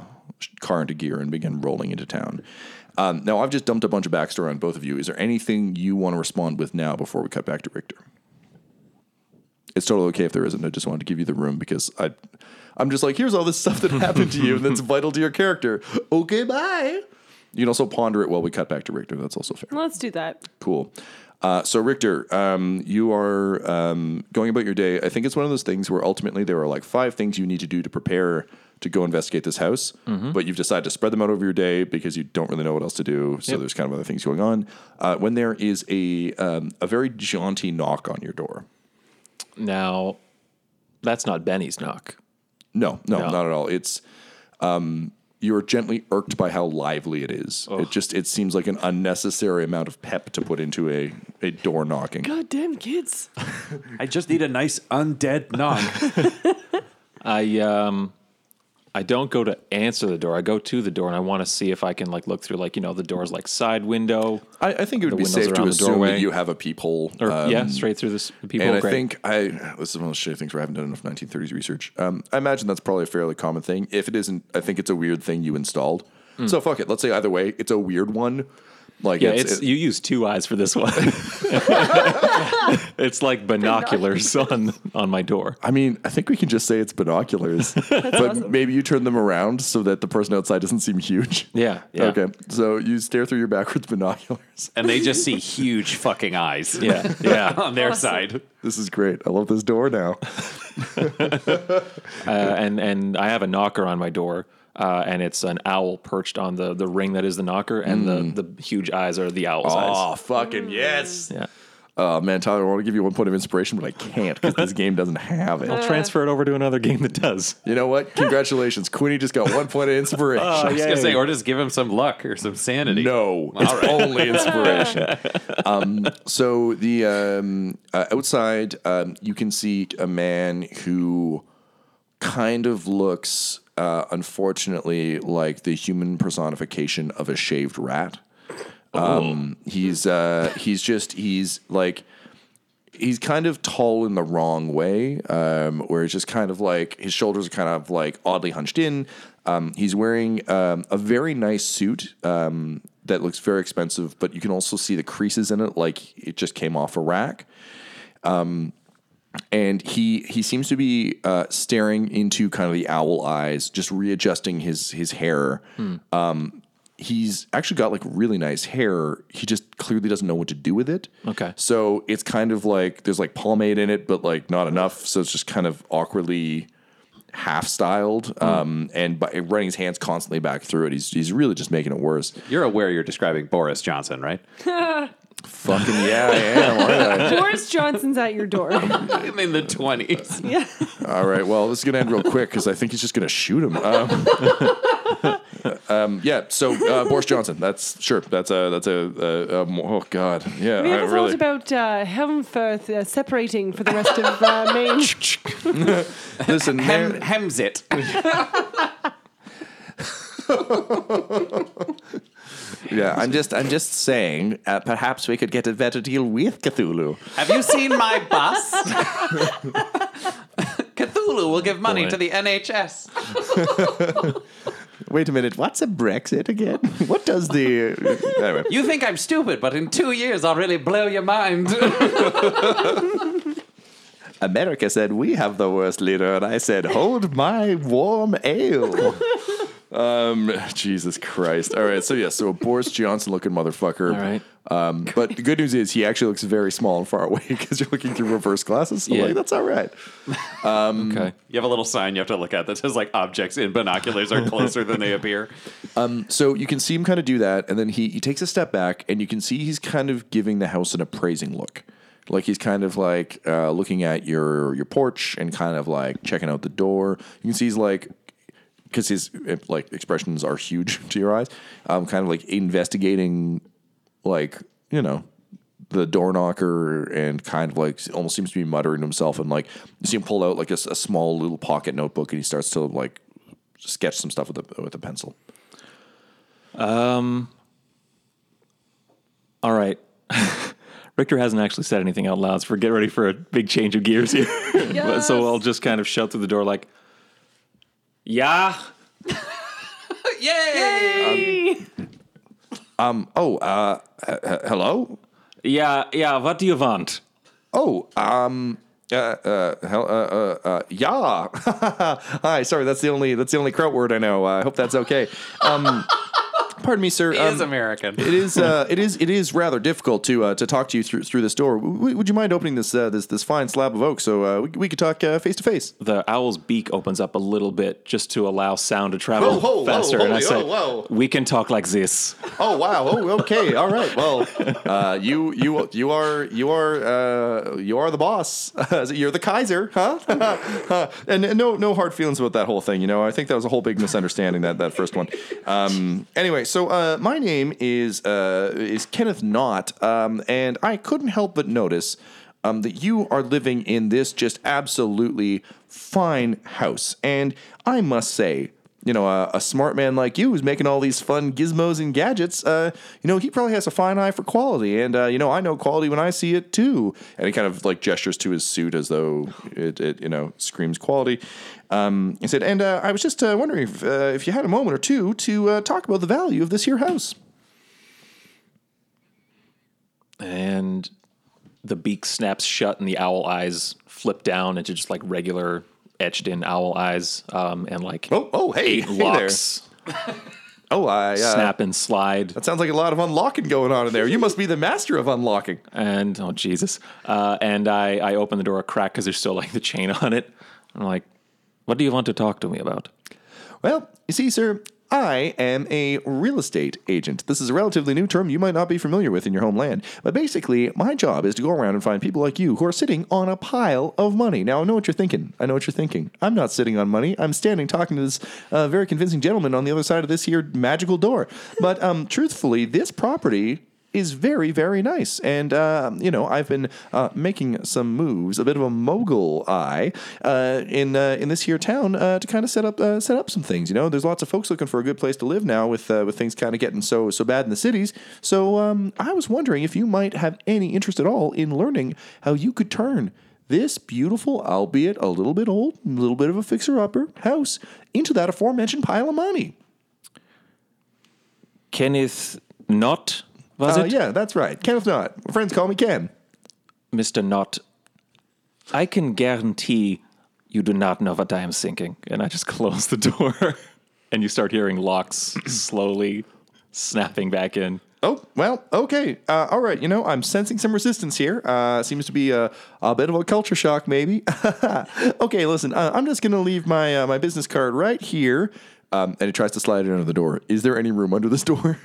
Speaker 5: car into gear and begin rolling into town. Um, now I've just dumped a bunch of backstory on both of you. Is there anything you want to respond with now before we cut back to Richter? It's totally okay if there isn't. I just wanted to give you the room because I, I'm just like, here's all this stuff that happened to you and that's *laughs* vital to your character. Okay, bye. You can also ponder it while we cut back to Richter. That's also fair.
Speaker 7: let's do that
Speaker 5: Cool. Uh, so Richter, um, you are um, going about your day. I think it's one of those things where ultimately there are like five things you need to do to prepare to go investigate this house, but you've decided to spread them out over your day because you don't really know what else to do. So there's kind of other things going on. Uh, when there is a um, a very jaunty knock on your door.
Speaker 6: Now, that's not Benny's knock.
Speaker 5: No, no,
Speaker 6: No.
Speaker 5: not at all. It's um, you're gently irked by how lively it is. It just it seems like an unnecessary amount of pep to put into a a door knocking.
Speaker 7: goddamn kids *laughs*
Speaker 9: I just need a nice undead knock. *laughs*
Speaker 6: I um I don't go to answer the door. I go to the door and I want to see if I can like look through like you know the door's like side window
Speaker 5: I, I think it would be safe to assume that you have a peephole.
Speaker 6: or
Speaker 5: um,
Speaker 6: yeah straight through this the people.
Speaker 5: and I
Speaker 6: Great.
Speaker 5: think I this is one of those shitty things where I haven't done enough 1930s research. Um, I imagine that's probably a fairly common thing. If it isn't, I think it's a weird thing you installed. So fuck it. Let's say either way, it's a weird one. Like
Speaker 6: yeah,
Speaker 5: it's,
Speaker 6: it's,
Speaker 5: it-
Speaker 6: you use two eyes for this one. *laughs* it's like binoculars on on my door.
Speaker 5: I mean, I think we can just say it's binoculars, *laughs* but maybe you turn them around so that the person outside doesn't seem huge.
Speaker 6: Yeah, yeah.
Speaker 5: Okay. So you stare through your backwards binoculars.
Speaker 8: And they just see huge fucking eyes.
Speaker 6: Yeah, yeah. *laughs*
Speaker 8: on their side.
Speaker 5: This is great. I love this door now.
Speaker 6: Uh, and and I have a knocker on my door, uh, and it's an owl perched on the the ring that is the knocker, and the the huge eyes are the owl's
Speaker 5: Oh,
Speaker 6: eyes.
Speaker 5: Oh, fucking yes.
Speaker 6: Yeah,
Speaker 5: Oh, man, Tyler, I want to give you one point of inspiration, but I can't because this game doesn't have it. *laughs*
Speaker 6: I'll transfer it over to another game that does.
Speaker 5: You know what? Congratulations. Queenie just got one point of inspiration. *laughs*
Speaker 8: I was gonna say, or just give him some luck or some sanity.
Speaker 5: No, it's only inspiration. *laughs* um, so the um, uh, outside, um, you can see a man who kind of looks, uh, unfortunately, like the human personification of a shaved rat. Um, he's uh, he's just he's like he's kind of tall in the wrong way, um, where it's just kind of like his shoulders are kind of like oddly hunched in. Um, he's wearing um, a very nice suit um, that looks very expensive, but you can also see the creases in it, like it just came off a rack. Um, and he he seems to be uh, staring into kind of the owl eyes, just readjusting his his hair. Um, he's actually got like really nice hair. He just clearly doesn't know what to do with it.
Speaker 6: Okay.
Speaker 5: So it's kind of like there's like pomade in it, but like not enough. So it's just kind of awkwardly half styled. Um, and by running his hands constantly back through it, he's he's really just making it worse.
Speaker 8: You're aware you're describing Boris Johnson, right? *laughs*
Speaker 5: Fucking yeah, I am. aren't I? *laughs*
Speaker 7: Boris Johnson's at your door.
Speaker 8: I'm in the 20s.
Speaker 7: yeah.
Speaker 5: All right. Well, this is going to end real quick because I think he's just going to shoot him. Um, *laughs* um, yeah. So uh, Boris Johnson. That's sure. That's a. That's a. a, a oh God. Yeah.
Speaker 7: We
Speaker 5: I
Speaker 7: have a
Speaker 5: really.
Speaker 7: thought about uh, Helmfirth uh, separating for the rest of uh, Maine. *laughs*
Speaker 5: Listen,
Speaker 8: Hem,
Speaker 5: man,
Speaker 8: hems it. *laughs*
Speaker 5: yeah. I'm just. I'm just saying. Uh, perhaps we could get a better deal with Cthulhu.
Speaker 8: Have you seen my bust? *laughs* *laughs* Cthulhu will give money
Speaker 6: Boy.
Speaker 8: to the NHS.
Speaker 5: Wait a minute. What's a Brexit again? What does the? Anyway.
Speaker 8: You think I'm stupid, but in two years I'll really blow your mind.
Speaker 5: America said we have the worst leader, and I said, hold my warm ale. Um, *laughs* Jesus Christ! All right, so yeah, so a Boris Johnson looking motherfucker.
Speaker 6: All right.
Speaker 5: Um, but the good news is he actually looks very small and far away *laughs* because you're looking through reverse glasses. So
Speaker 6: Yeah.
Speaker 5: like, that's all right. *laughs*
Speaker 6: Um, Okay.
Speaker 8: you have a little sign you have to look at that says like objects in binoculars are closer than they appear.
Speaker 5: Um, so you can see him kind of do that, and then he he takes a step back, and you can see he's kind of giving the house an appraising look. Like he's kind of like uh, looking at your your porch and kind of like checking out the door. You can see he's like because his uh, like expressions are huge *laughs* to your eyes. Um, kind of like investigating, like you know, the door knocker and kind of like almost seems to be muttering to himself and like you see him pull out like a small little pocket notebook and he starts to like sketch some stuff with a with a pencil. Um.
Speaker 6: All right. *laughs* Richter hasn't actually said anything out loud, so we're getting ready for a big change of gears here. *laughs* But- so I'll just kind of shout through the door like, "Yeah, *laughs*
Speaker 8: Yay!
Speaker 5: Um oh, uh, h- h- hello.
Speaker 6: yeah, yeah. What do you want?"
Speaker 5: Oh, um, uh, uh, hell, uh, uh, uh, yeah. *laughs* Hi, sorry, that's the only that's the only Kraut word I know. Uh, I hope that's okay. Um, pardon me, sir.
Speaker 8: He
Speaker 5: Um,
Speaker 8: is American.
Speaker 5: it is uh, *laughs* it is it is rather difficult to uh, to talk to you through through this door. W- would you mind opening this uh, this this fine slab of oak so uh, we, we could talk face to face?
Speaker 6: The owl's beak opens up a little bit just to allow sound to travel
Speaker 5: Whoa, whoa, whoa,
Speaker 6: faster, and I say,
Speaker 5: oh, whoa.
Speaker 6: "We can talk like this."
Speaker 5: Oh wow! Oh okay, all right. Well, uh, you you you are you are uh, you are the boss. *laughs* You're the Kaiser, *laughs* huh? and, and no no hard feelings about that whole thing. You know, I think that was a whole big misunderstanding that that first one. Um, anyway, so uh, my name is uh, is Kenneth Knott, um, and I couldn't help but notice. Um, that you are living in this just absolutely fine house. And I must say, you know, a, a smart man like you who's making all these fun gizmos and gadgets, uh, you know, he probably has a fine eye for quality. And, uh, you know, I know quality when I see it too. And he kind of like gestures to his suit as though it, it you know, screams quality. Um, he said, and uh, I was just uh, wondering if, uh, if you had a moment or two to uh, talk about the value of this here house.
Speaker 6: and the beak snaps shut and the owl eyes flip down into just like regular etched in owl eyes um, and like
Speaker 5: Oh, oh, hey, hey there.
Speaker 6: locks *laughs*
Speaker 5: Oh, I uh,
Speaker 6: snap and slide
Speaker 5: That sounds like a lot of unlocking going on in there. You must be the master of unlocking.
Speaker 6: and oh jesus uh, and I, I open the door a crack because there's still like the chain *laughs* on it i'm like what do you want to talk to me about
Speaker 5: Well, you see, sir, I am a real estate agent. This is a relatively new term you might not be familiar with in your homeland. But basically, my job is to go around and find people like you who are sitting on a pile of money. Now, I know what you're thinking. I know what you're thinking. I'm not sitting on money. I'm standing talking to this uh, very convincing gentleman on the other side of this here magical door. But um, truthfully, this property is very, very nice. And, uh, you know, I've been uh, making some moves, a bit of a mogul eye, uh, in uh, in this here town uh, to kind of set up uh, set up some things. You know, there's lots of folks looking for a good place to live now with with things kind of getting so so bad in the cities. So um, I was wondering if you might have any interest at all in learning how you could turn this beautiful, albeit a little bit old, a little bit of a fixer upper house into that aforementioned pile of money.
Speaker 6: Kenneth Knott, was
Speaker 5: Uh,
Speaker 6: it?
Speaker 5: yeah, that's right. Kenneth Knott. My friends call me Ken.
Speaker 6: Mr. Knott, I can guarantee you do not know what I am thinking. And I just *laughs* close the door, and you start hearing locks slowly snapping back in.
Speaker 5: Oh, well, okay. Uh, all right. You know, I'm sensing some resistance here. Uh, seems to be a, a bit of a culture shock, maybe. *laughs* okay, listen, uh, I'm just going to leave my uh, my business card right here. Um, and he tries to slide it under the door. Is there any room under this door?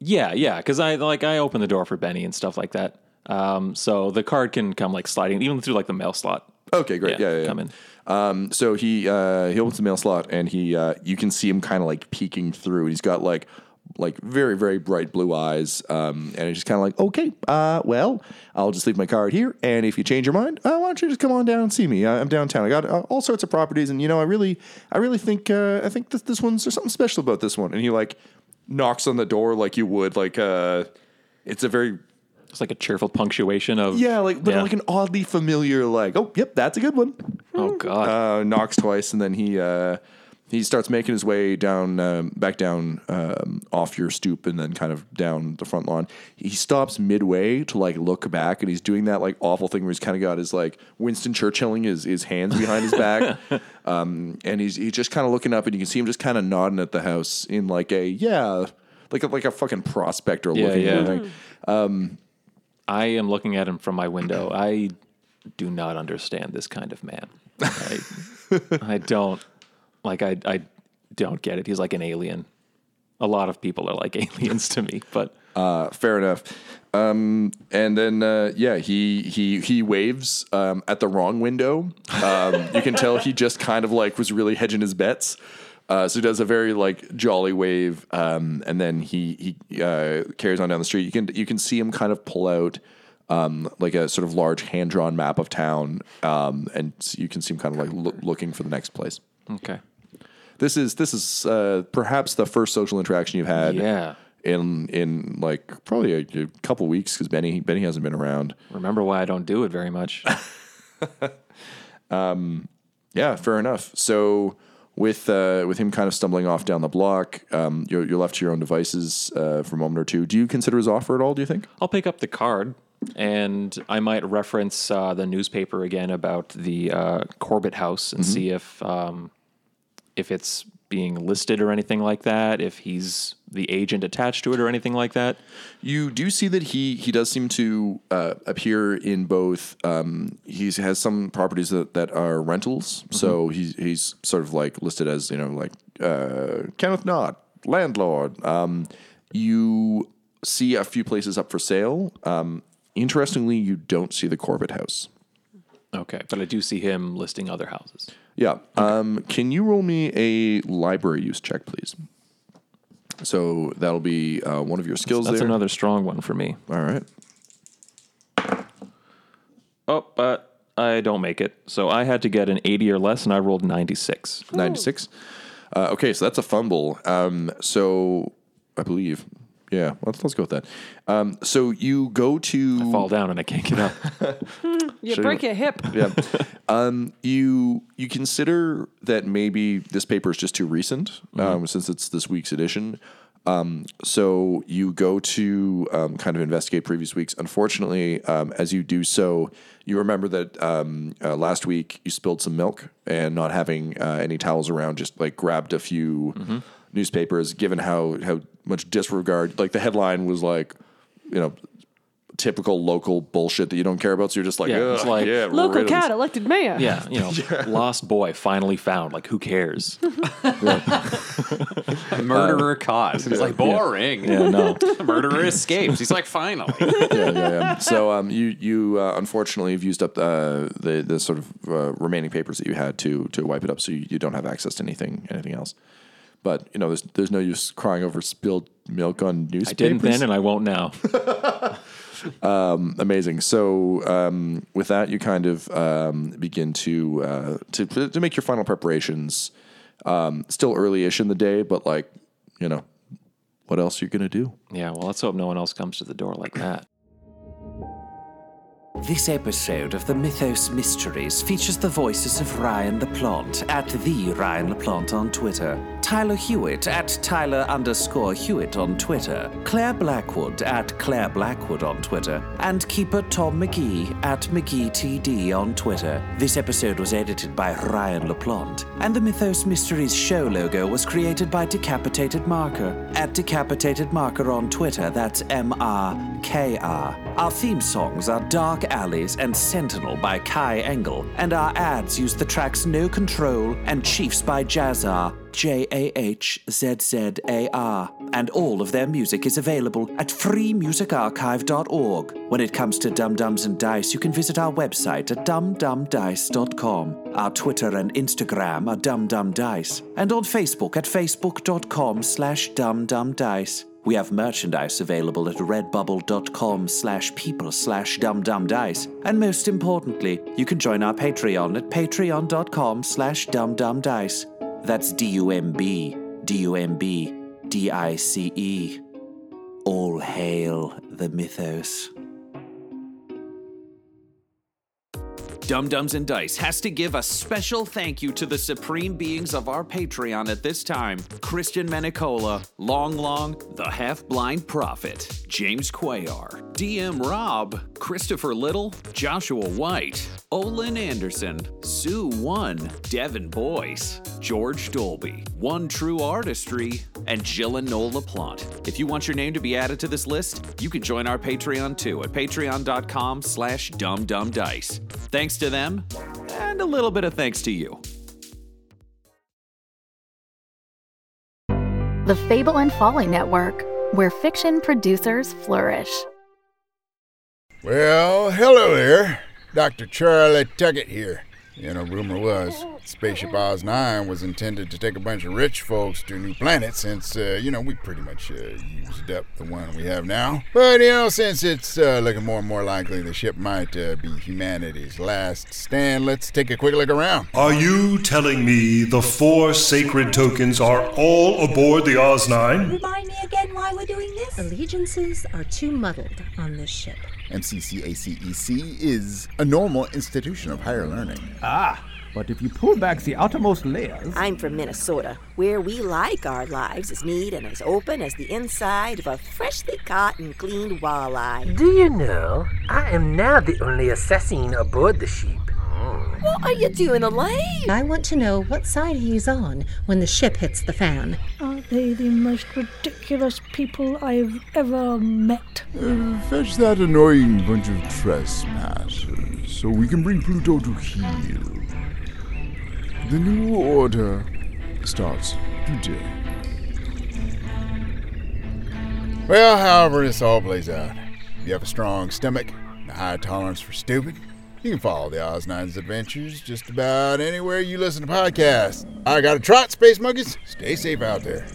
Speaker 6: Yeah, yeah, because I like I open the door for Benny and stuff like that. Um, so the card can come like sliding even through like the mail slot.
Speaker 5: Okay, great. Yeah, yeah, yeah.
Speaker 6: come in.
Speaker 5: Um, so he uh, he opens the mail slot and he uh, you can see him kind of like peeking through. He's got like like very very bright blue eyes, um, and he's just kind of like, okay, uh, well, I'll just leave my card here, and if you change your mind, uh, why don't you just come on down and see me? I- I'm downtown. I got uh, all sorts of properties, and you know, I really I really think uh, I think that this one's there's something special about this one. And he like knocks on the door like you would like uh, it's a very
Speaker 6: It's like a cheerful punctuation of
Speaker 5: yeah like but
Speaker 6: Yeah.
Speaker 5: like an oddly familiar like oh yep that's a good one
Speaker 6: oh god.
Speaker 5: uh, knocks twice, and then he uh, he starts making his way down um, back down um, off your stoop, and then kind of down the front lawn. He stops midway to like look back, and he's doing that like awful thing where he's kind of got his like Winston Churchilling his his hands behind his back, *laughs* um, and he's he's just kind of looking up, and you can see him just kind of nodding at the house in like a yeah. Like a, like a fucking prospector
Speaker 6: Yeah,
Speaker 5: looking
Speaker 6: yeah.
Speaker 5: thing.
Speaker 6: I am looking at him from my window. I do not understand this kind of man. I, I don't like I I don't get it. He's like an alien. A lot of people are like *laughs* aliens to me, but
Speaker 5: Uh, fair enough. Um, and then uh, yeah, he he he waves um, at the wrong window. Um, you can tell he just kind of like was really hedging his bets. Uh, so he does a very like jolly wave, um, and then he he uh, carries on down the street. You can you can see him kind of pull out um, like a sort of large hand drawn map of town, um, and you can see him kind of like loo- looking for the next place.
Speaker 6: okay.
Speaker 5: This is this is uh, perhaps the first social interaction you've had
Speaker 6: Yeah.
Speaker 5: in in like probably a, a couple weeks because Benny Benny hasn't been around.
Speaker 6: Remember why I don't do it very much. *laughs*
Speaker 5: um, Yeah, fair enough. So with uh, with him kind of stumbling off down the block, um, you're, you're left to your own devices uh, for a moment or two. Do you consider his offer at all? Do you think?
Speaker 6: I'll pick up the card and I might reference uh, the newspaper again about the uh, Corbitt House and see if um, if it's being listed or anything like that. If he's the agent attached to it or anything like that.
Speaker 5: You do see that he he does seem to uh, appear in both. Um, he has some properties that, that are rentals, so he's he's sort of like listed as you know like uh, Kenneth Knott, landlord. Um, you see a few places up for sale. Um, interestingly, you don't see the Corbitt House.
Speaker 6: Okay, but I do see him listing other houses.
Speaker 5: Yeah. Um, can you roll me a library use check, please? So that'll be uh, one of your skills
Speaker 6: That's
Speaker 5: there.
Speaker 6: another strong one for me.
Speaker 5: All right.
Speaker 6: Oh, but I don't make it. So I had to get an 80 or less, and I rolled 96.
Speaker 5: 96. Uh, okay, so that's a fumble. Um, so I believe, yeah, let's let's go with that. Um, so you go to
Speaker 6: Fall down, and I can't get up. *laughs*
Speaker 7: You
Speaker 5: Sure.
Speaker 7: break your hip.
Speaker 5: yeah. Um, you you consider that maybe this paper is just too recent um, since it's this week's edition. Um, so you go to um, kind of investigate previous weeks. Unfortunately, um, as you do so, you remember that um, uh, last week you spilled some milk and not having uh, any towels around, just like grabbed a few newspapers. Given how how much disregard, like the headline was like, you know. Typical local bullshit that you don't care about, so you're just like,
Speaker 6: Yeah, it's like-
Speaker 5: yeah,
Speaker 7: Local
Speaker 5: riddance."
Speaker 7: cat elected mayor.
Speaker 6: yeah, you know, *laughs* lost boy finally found. Like, who cares? *laughs* *laughs*
Speaker 8: Murderer caught. He's like boring.
Speaker 6: Yeah, no.
Speaker 8: Murderer escapes. He's like finally.
Speaker 5: yeah, yeah, yeah. So um, you you uh, unfortunately have used up uh, the the sort of uh, remaining papers that you had to to wipe it up, so you, you don't have access to anything anything else. But you know, there's there's no use crying over spilled milk on newspapers.
Speaker 6: I didn't then, and I won't now. *laughs*
Speaker 5: Um, amazing. So um, with that, you kind of um, begin to, uh, to to make your final preparations. Um, still early-ish in the day, but like you know, what else are you gonna do?
Speaker 6: yeah, well, let's hope no one else comes to the door like that.
Speaker 4: This episode of the Mythos Mysteries features the voices of Ryan LaPlante at the Ryan LaPlante on Twitter, Tyler Hewitt at Tyler underscore Hewitt on Twitter, Clare Blackwood at Clare Blackwood on Twitter, and keeper Tom McGee at McGeeTD on Twitter. This episode was edited by Ryan LaPlante, and the Mythos Mysteries show logo was created by Decapitated Marker at Decapitated Marker on Twitter. That's M R K R. Our theme songs are Dark Alleys and Sentinel by Kai Engel, and our ads use the tracks No Control and Chiefs by Jahzzar, J A H Z Z A R, and all of their music is available at freemusicarchive.org. When it comes to Dumb Dumbs and Dice, you can visit our website at dumbdumbdice.com. Our Twitter and Instagram are dumbdumbdice, and on Facebook at facebook.com slash dumbdumbdice. We have merchandise available at redbubble.com slash people slash dumbdumbdice. And most importantly, you can join our Patreon at patreon.com slash dumbdumbdice. That's D-U-M-B, D-U-M-B, D-I-C-E. All hail the mythos.
Speaker 2: Dumb Dumbs and Dice has to give a special thank you to the supreme beings of our Patreon at this time Christian Menicola, Long Long, The Half Blind Prophet, James Cuellar, DM Rob, Christopher Little, Joshua White, Olin Anderson, Sue One, Devin Boyce, George Dolby, One True Artistry, and Jill and Noel LaPlante. If you want your name to be added to this list, you can join our Patreon too at patreon.com slash dumbdumbdice. Thanks to them, and a little bit of thanks to you.
Speaker 1: The Fable and Folly Network, where fiction producers flourish.
Speaker 10: Well, hello there. Dr. Charlie Tuckett here. You know, rumor was Spaceship Oz 9 was intended to take a bunch of rich folks to a new planet since, uh, you know, we pretty much uh, used up the one we have now. But, you know, since it's uh, looking more and more likely the ship might uh, be humanity's last stand, let's take a quick look around.
Speaker 11: Are you telling me the four sacred tokens are all aboard the Oz 9?
Speaker 12: Remind me again why we're doing this? Allegiances are too muddled on this ship.
Speaker 10: MCCACEC E is a normal institution of higher learning.
Speaker 13: Ah, but if you pull back the outermost layers.
Speaker 14: I'm from Minnesota, where we like our lives as neat and as open as the inside of a freshly caught and cleaned walleye.
Speaker 15: Do you know, I am now the only assassin aboard the ship.
Speaker 14: What are you doing, Elaine?
Speaker 12: I want to know what side he's on when the ship hits the fan.
Speaker 16: Are they the most ridiculous people I've ever met?
Speaker 10: Uh, fetch that annoying bunch of trespassers so we can bring Pluto to heel. The new order starts today. Well, however this all plays out, if you have a strong stomach and a high tolerance for stupid, you can follow the Oz Nine's adventures just about anywhere you listen to podcasts. I got a trot, Space Monkeys. Stay safe out there.